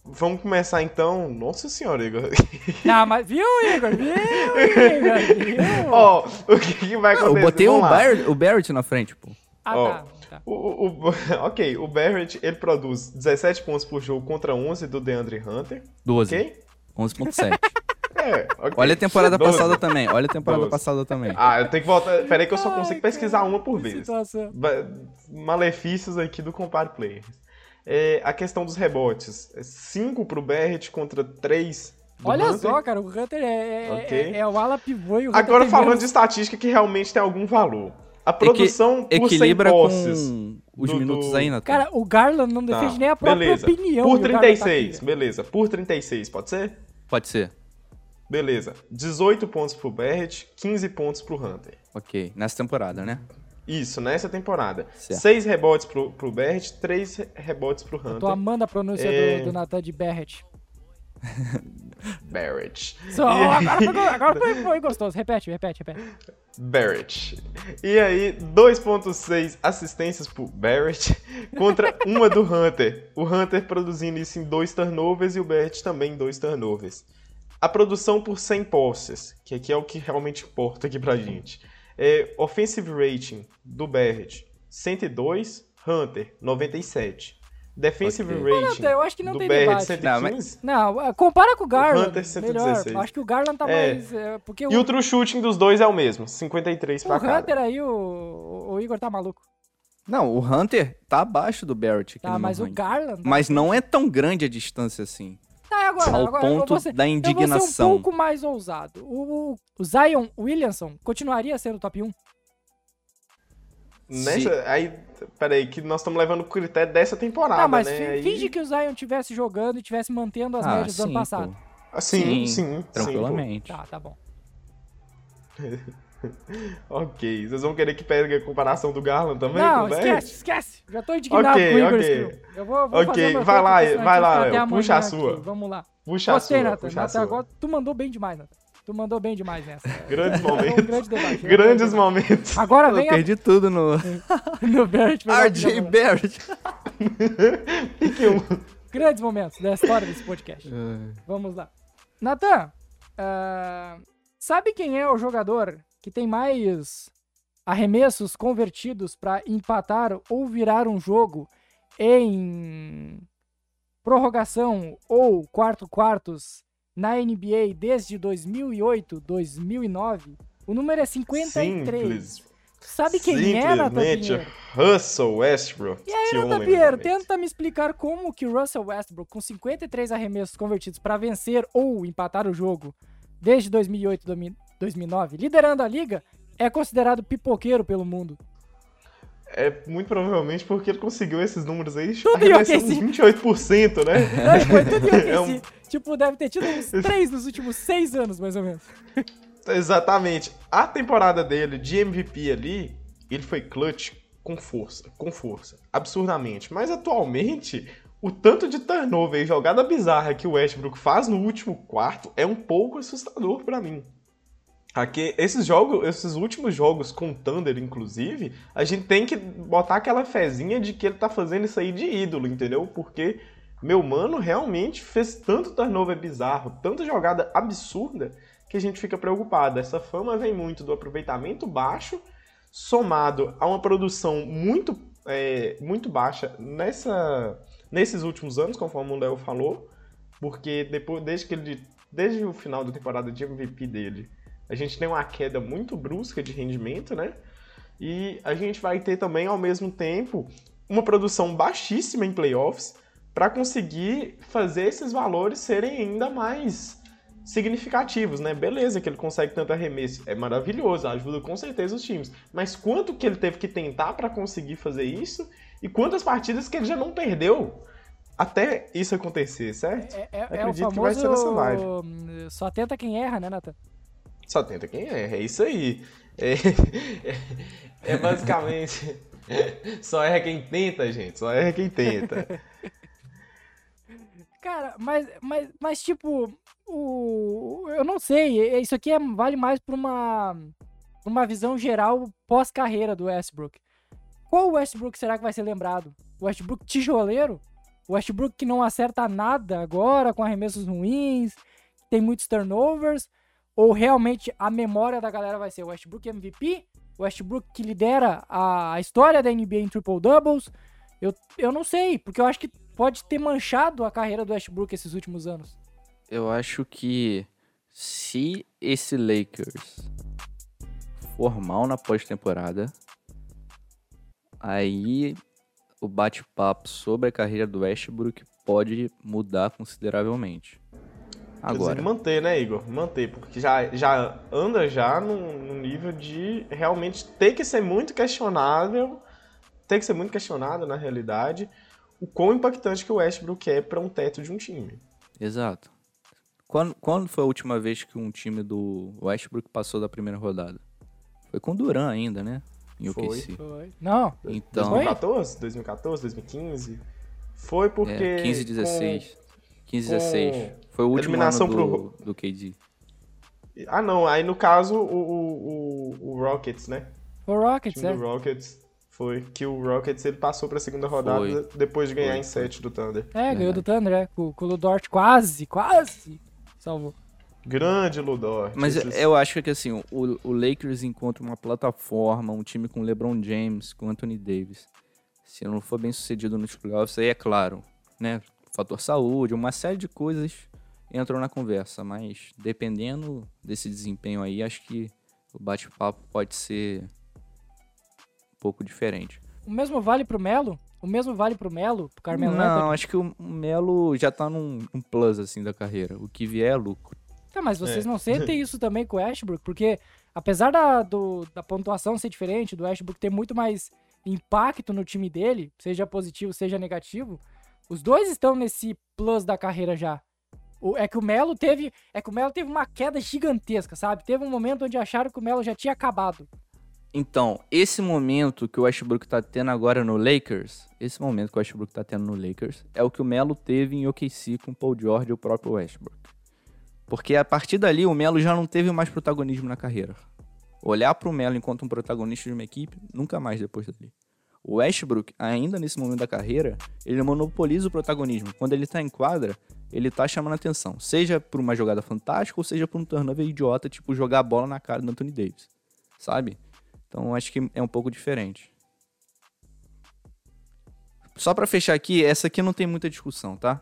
vamos começar então. Nossa senhora, Igor. Não, mas viu, Igor? Viu, Igor? Viu? Ó, o que, que vai Eu acontecer? botei o. Barrett, o Barrett na frente, pô. Ah, ó, tá. Tá. O, o- o- ok, o Barrett ele produz 17 pontos por jogo contra 11 do DeAndre Hunter, 12. ok? 11.7. É, ok. Olha a temporada 12. passada também. Olha a temporada 12. passada também. Ah, eu tenho que voltar. Peraí que eu só Ai, consigo pesquisar cara, uma por vez. Malefícios aqui do Compare Players. É, a questão dos rebotes. 5 pro Barrett contra 3 do Olha Hunter. só, cara, o Hunter é, é, Ok. é, é o ala pivô e o Hunter Agora falando menos- de estatística que realmente tem algum valor. A produção 100 Equilibra posses. com os do- minutos do- aí, Natan. Cara, o Garland não Tá, defende nem a própria beleza. opinião. Por e o Garland tá 36, aqui. beleza. Por 36, pode ser? Pode ser. Beleza. 18 pontos pro Barrett, 15 pontos pro Hunter. Ok. Nessa temporada, né? Isso, nessa temporada. Certo. 6 rebotes pro, pro Barrett, 3 rebotes pro Eu tô Hunter. amando a pronúncia É. do, do Nathan de Barrett. Barrett. Só, E- agora foi, go- agora foi, foi gostoso. Repete, repete, repete. Barrett. E aí, 2.6 assistências pro Barrett contra uma do Hunter. O Hunter produzindo isso em dois turnovers e o Barrett também em dois turnovers. A produção por 100 posses, que aqui é o que realmente importa aqui pra gente. É, offensive rating do Barrett, 102, Hunter, 97. Defensive Ok. rating Não, eu acho que não do tem Barrett, debate. Não, 115. Não, é, compara com o Garland. Hunter melhor. 116. Acho que o Garland tá É. mais. é, porque E o, o true shooting dos dois é o mesmo, 53 o pra cada. Hunter aí, o, o Igor tá maluco. Não, o Hunter tá abaixo do Barrett aqui Tá, no mas o. Garland. Mas não é tão grande a distância assim. Tá, agora, ao agora ponto ser- da Eu vou ser indignação. um pouco mais ousado. O, o Zion Williamson continuaria sendo top 1? Nessa, aí, peraí, que nós estamos levando o critério dessa temporada, Não, mas né? Aí- finge que o Zion estivesse jogando e estivesse mantendo as ah, médias do ano sim, passado. Ah, sim, sim, sim, Tranquilamente. Tá, tá bom. Ok, vocês vão querer que pegue a comparação do Garland também não, esquece, esquece. Já tô indignado Ok, com o Igor ok. Screw. Eu vou, vou Ok, vai lá, vai a lá, puxa a aqui. sua. Vamos lá. Puxa Gostei, a sua, Nathan. puxa a Nathan, sua. agora tu mandou bem demais, Nathan. Tu mandou bem demais nessa. Grandes É um momentos. grande debate. Grandes momentos. Agora Eu vem a, perdi tudo no no Barrett. o RJ. Barrett. Que Grandes momentos da história desse podcast. Vamos lá. Natan, ah, sabe quem é o jogador que tem mais arremessos convertidos para empatar ou virar um jogo em prorrogação ou quarto quartos na NBA desde 2008, 2009? O número é 53. Simples. Sabe quem é, Natan Simplesmente Pinheiro? Russell Westbrook. E aí, Pinheiro, realmente. tenta me explicar como que o Russell Westbrook, com 53 arremessos convertidos para vencer ou empatar o jogo desde 2008 e 2009, liderando a liga, é considerado pipoqueiro pelo mundo. É muito provavelmente porque ele conseguiu esses números aí Tudo em OKC. 28%, né? Não, Foi tudo em É OKC. Tipo, deve ter tido uns três nos últimos seis anos, mais ou menos. Exatamente. A temporada dele de MVP ali, ele foi clutch com força, com força, absurdamente. Mas atualmente, o tanto de turnover e jogada bizarra que o Westbrook faz no último quarto é um pouco assustador pra mim. Aqui, esses jogos, esses últimos jogos com o Thunder, inclusive, a gente tem que botar aquela fezinha de que ele tá fazendo isso aí de ídolo, entendeu? Porque meu mano realmente fez tanto turnover bizarro, tanta jogada absurda, que a gente fica preocupado. Essa fama vem muito do aproveitamento baixo, somado a uma produção muito, é, muito baixa nessa, nesses últimos anos, conforme o Léo falou, porque depois, desde, que ele, desde o final da temporada de MVP dele, a gente tem uma queda muito brusca de rendimento, né? E a gente vai ter também, ao mesmo tempo, uma produção baixíssima em playoffs para conseguir fazer esses valores serem ainda mais significativos, né? Beleza que ele consegue tanto arremesso, é maravilhoso, ajuda com certeza os times. Mas quanto que ele teve que tentar para conseguir fazer isso e quantas partidas que ele já não perdeu até isso acontecer, certo? É, é- é Acredito que famoso. vai ser nessa hum, Só tenta quem erra, né, Natan? Só tenta quem é, é isso aí. É, é basicamente. Só erra quem tenta, gente. Só erra quem tenta. Cara, mas, mas, mas tipo, o, eu não sei, isso aqui é- vale mais pra uma, uma visão geral pós-carreira do Westbrook. Qual Westbrook será que vai ser lembrado? O Westbrook tijoleiro? O Westbrook que não acerta nada agora, com arremessos ruins, tem muitos turnovers? Ou realmente a memória da galera vai ser o Westbrook MVP? O Westbrook que lidera a, a história da NBA em triple-doubles? Eu, eu não sei, porque eu acho que pode ter manchado a carreira do Westbrook esses últimos anos. Eu acho que se esse Lakers for mal na pós-temporada, aí o bate-papo sobre a carreira do Westbrook pode mudar consideravelmente. Dizer, Agora, manter, né, Igor? Manter, porque já, já anda já num, num nível de realmente ter que ser muito questionável, ter que ser muito questionado na realidade, o quão impactante que o Westbrook é para um teto de um time. exato. Quando, quando foi a última vez que um time do Westbrook passou da primeira rodada? Foi com o Duran ainda, né? Em Foi. OKC. Foi. Não, Então, Foi? 2014, 2014, 2015. Foi porque. é, 15 16. 15 com 16. Foi o último eliminação ano do, pro- do KD. Ah, não. Aí no caso, o, o, o, o Rockets, né? o O Rockets, time é. Rockets foi que o Rockets ele passou pra segunda rodada Foi. depois de ganhar Foi, em 7 do Thunder. É, ganhou do Thunder, é. Com, com o Ludort quase, quase salvou. Grande Ludor. Mas Esses- eu acho que assim, o, o Lakers encontra uma plataforma, um time com LeBron James, com Anthony Davis. Se não for bem sucedido nos playoffs, aí é claro, né? Fator saúde, uma série de coisas entram na conversa, mas dependendo desse desempenho aí, acho que o bate-papo pode ser pouco diferente. O mesmo vale pro Melo? O mesmo vale pro Melo, pro Carmelo não, Anthony? acho que o Melo já tá num, num plus assim da carreira. O que vier é lucro. Tá, mas vocês É. não sentem isso também com o Westbrook? Porque apesar da, do- da pontuação ser diferente, do Westbrook ter muito mais impacto no time dele, seja positivo, seja negativo, os dois estão nesse plus da carreira já. O- é que o Melo teve. É que o Melo teve uma queda gigantesca, sabe? Teve um momento onde acharam que o Melo já tinha acabado. Então, esse momento que o Westbrook tá tendo agora no Lakers, esse momento que o Westbrook tá tendo no Lakers, é o que o Melo teve em OKC com o Paul George e o próprio Westbrook. Porque a partir dali o Melo já não teve mais protagonismo na carreira. Olhar pro Melo enquanto um protagonista de uma equipe, nunca mais depois dali. O Westbrook, ainda nesse momento da carreira, ele monopoliza o protagonismo. Quando ele tá em quadra, ele tá chamando atenção. Seja por uma jogada fantástica ou seja por um turnover idiota, tipo jogar a bola na cara do Anthony Davis. Sabe? Então acho que é um pouco diferente. Só pra fechar aqui, essa aqui não tem muita discussão, tá?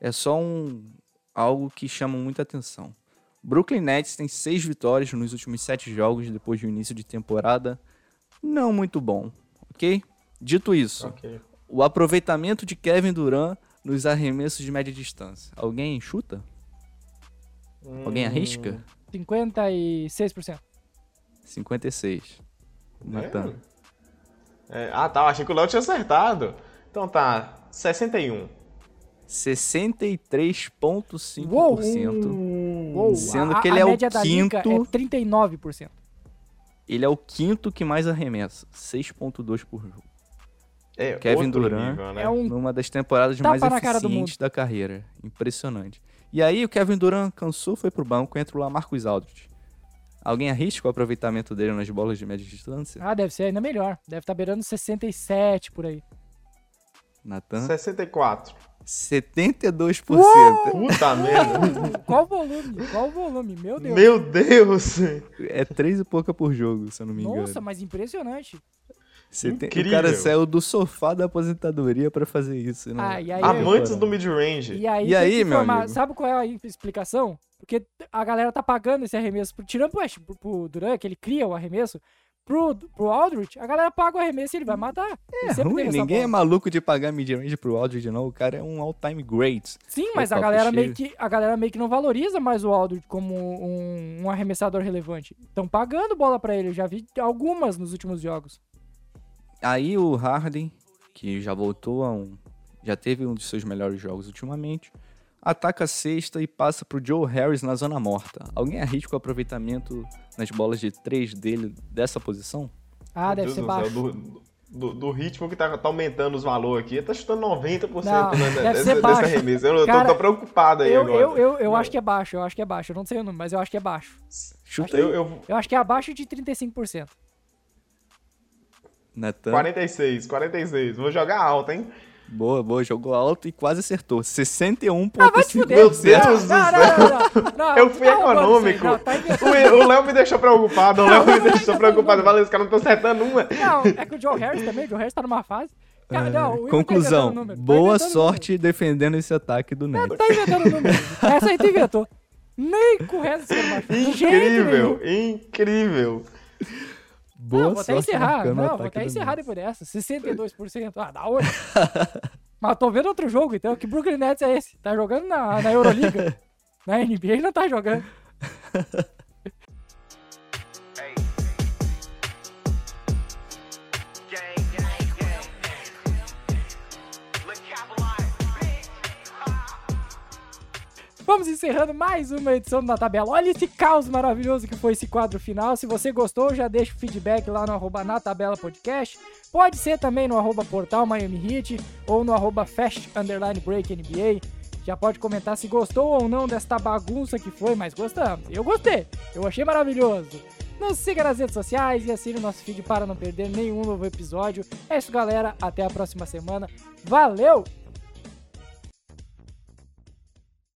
É só um algo que chama muita atenção. Brooklyn Nets tem seis vitórias nos últimos sete jogos depois do início de temporada. Não muito bom, ok? Dito isso, Ok. o aproveitamento de Kevin Durant nos arremessos de média distância. Alguém chuta? Alguém Hum, arrisca? 56%. 56. Natan. É, ah, tá. Achei que o Léo tinha acertado. Então tá. 61. 63,5%. Uou! Uou, Sendo a- que ele a é o quinto- é 39%. Ele é o quinto que mais arremessa. 6,2 por jogo. É, Kevin Durant nível, né? É um Numa das temporadas Tapa mais eficientes da carreira. Impressionante. E aí o Kevin Durant cansou, foi pro banco, entra o Lamarcus Aldridge. Alguém arrisca o aproveitamento dele nas bolas de média distância? Ah, deve ser ainda melhor. Deve estar beirando 67 por aí. Natan? 64. 72%. Puta merda. Qual o volume? Qual o volume? Meu Deus. Meu Deus. É três e pouca por jogo, se eu não me engano. Nossa, mas impressionante. Você tem- O cara saiu do sofá da aposentadoria pra fazer isso. Né? Ah, e aí- Amantes do mid-range. E aí, E aí, meu informar- amigo? sabe qual é a explicação? Porque a galera tá pagando esse arremesso, tirando pro, West- pro, pro Durant, que ele cria o arremesso, pro, pro Aldridge, a galera paga o arremesso e ele vai matar. Ele É ruim, ninguém é bola. maluco de pagar mid-range pro Aldridge, não. O cara é um all-time great. Sim, mas a galera, meio que, a galera meio que não valoriza mais o Aldridge como um, um arremessador relevante. Estão pagando bola pra ele, eu já vi algumas nos últimos jogos. Aí o Harden, que já voltou a um. Já teve um dos seus melhores jogos ultimamente. Ataca a cesta e passa pro Joe Harris na zona morta. Alguém arrisca o aproveitamento nas bolas de três dele dessa posição? Ah, Meu deve Deus ser baixo. céu, Do, do- do ritmo que tá, tá aumentando os valores aqui, ele tá chutando 90% Não, né, deve desse, ser baixo. arremesso. Eu, eu tô- Cara, tô, preocupado aí Eu, agora. eu, eu, eu acho que é baixo, eu acho que é baixo. Eu não sei o número, mas eu acho que é baixo. Chuta aí, Eu, eu, Eu acho que é abaixo de 35%. Natan. 46, 46. Vou jogar alto, hein? Boa, boa, jogou alto e quase acertou. 61,5%. Ah, vai te fuder. Meu Deus do não, não, não, não, não, Eu fui tá aí, econômico. não, tá. O o Léo me deixou preocupado, o Léo me deixou preocupado. Falei, os caras não estão acertando uma. Não, é que o Joe Harris também, o Joe Harris tá numa fase. Cara, não, o tá Conclusão. número, tá Boa inventando sorte defendendo esse ataque do número. Nets. Tá inventando número. Essa aí tu inventou. Nem com o resto. Incrível, incrível. Boa Não, vou até encerrar. Não, vou ataque até encerrar depois dessa. 62%. Ah, da hora. Mas tô vendo outro jogo, então. Que Brooklyn Nets é esse? Tá jogando na, na Euroliga. na NBA não tá jogando. Vamos encerrando mais uma edição do Na Tabela. Olha esse caos maravilhoso que foi esse quadro final. Se você gostou, já deixa o feedback lá no arroba Na Tabela Podcast. Pode ser também no arroba portal Miami Heat ou no arroba Fast Underline Break NBA. Já pode comentar se gostou ou não desta bagunça que foi, mas gostamos. Eu gostei. Eu achei maravilhoso. Nos siga nas redes sociais e assine o nosso feed para não perder nenhum novo episódio. É isso, galera. Até a próxima semana. Valeu!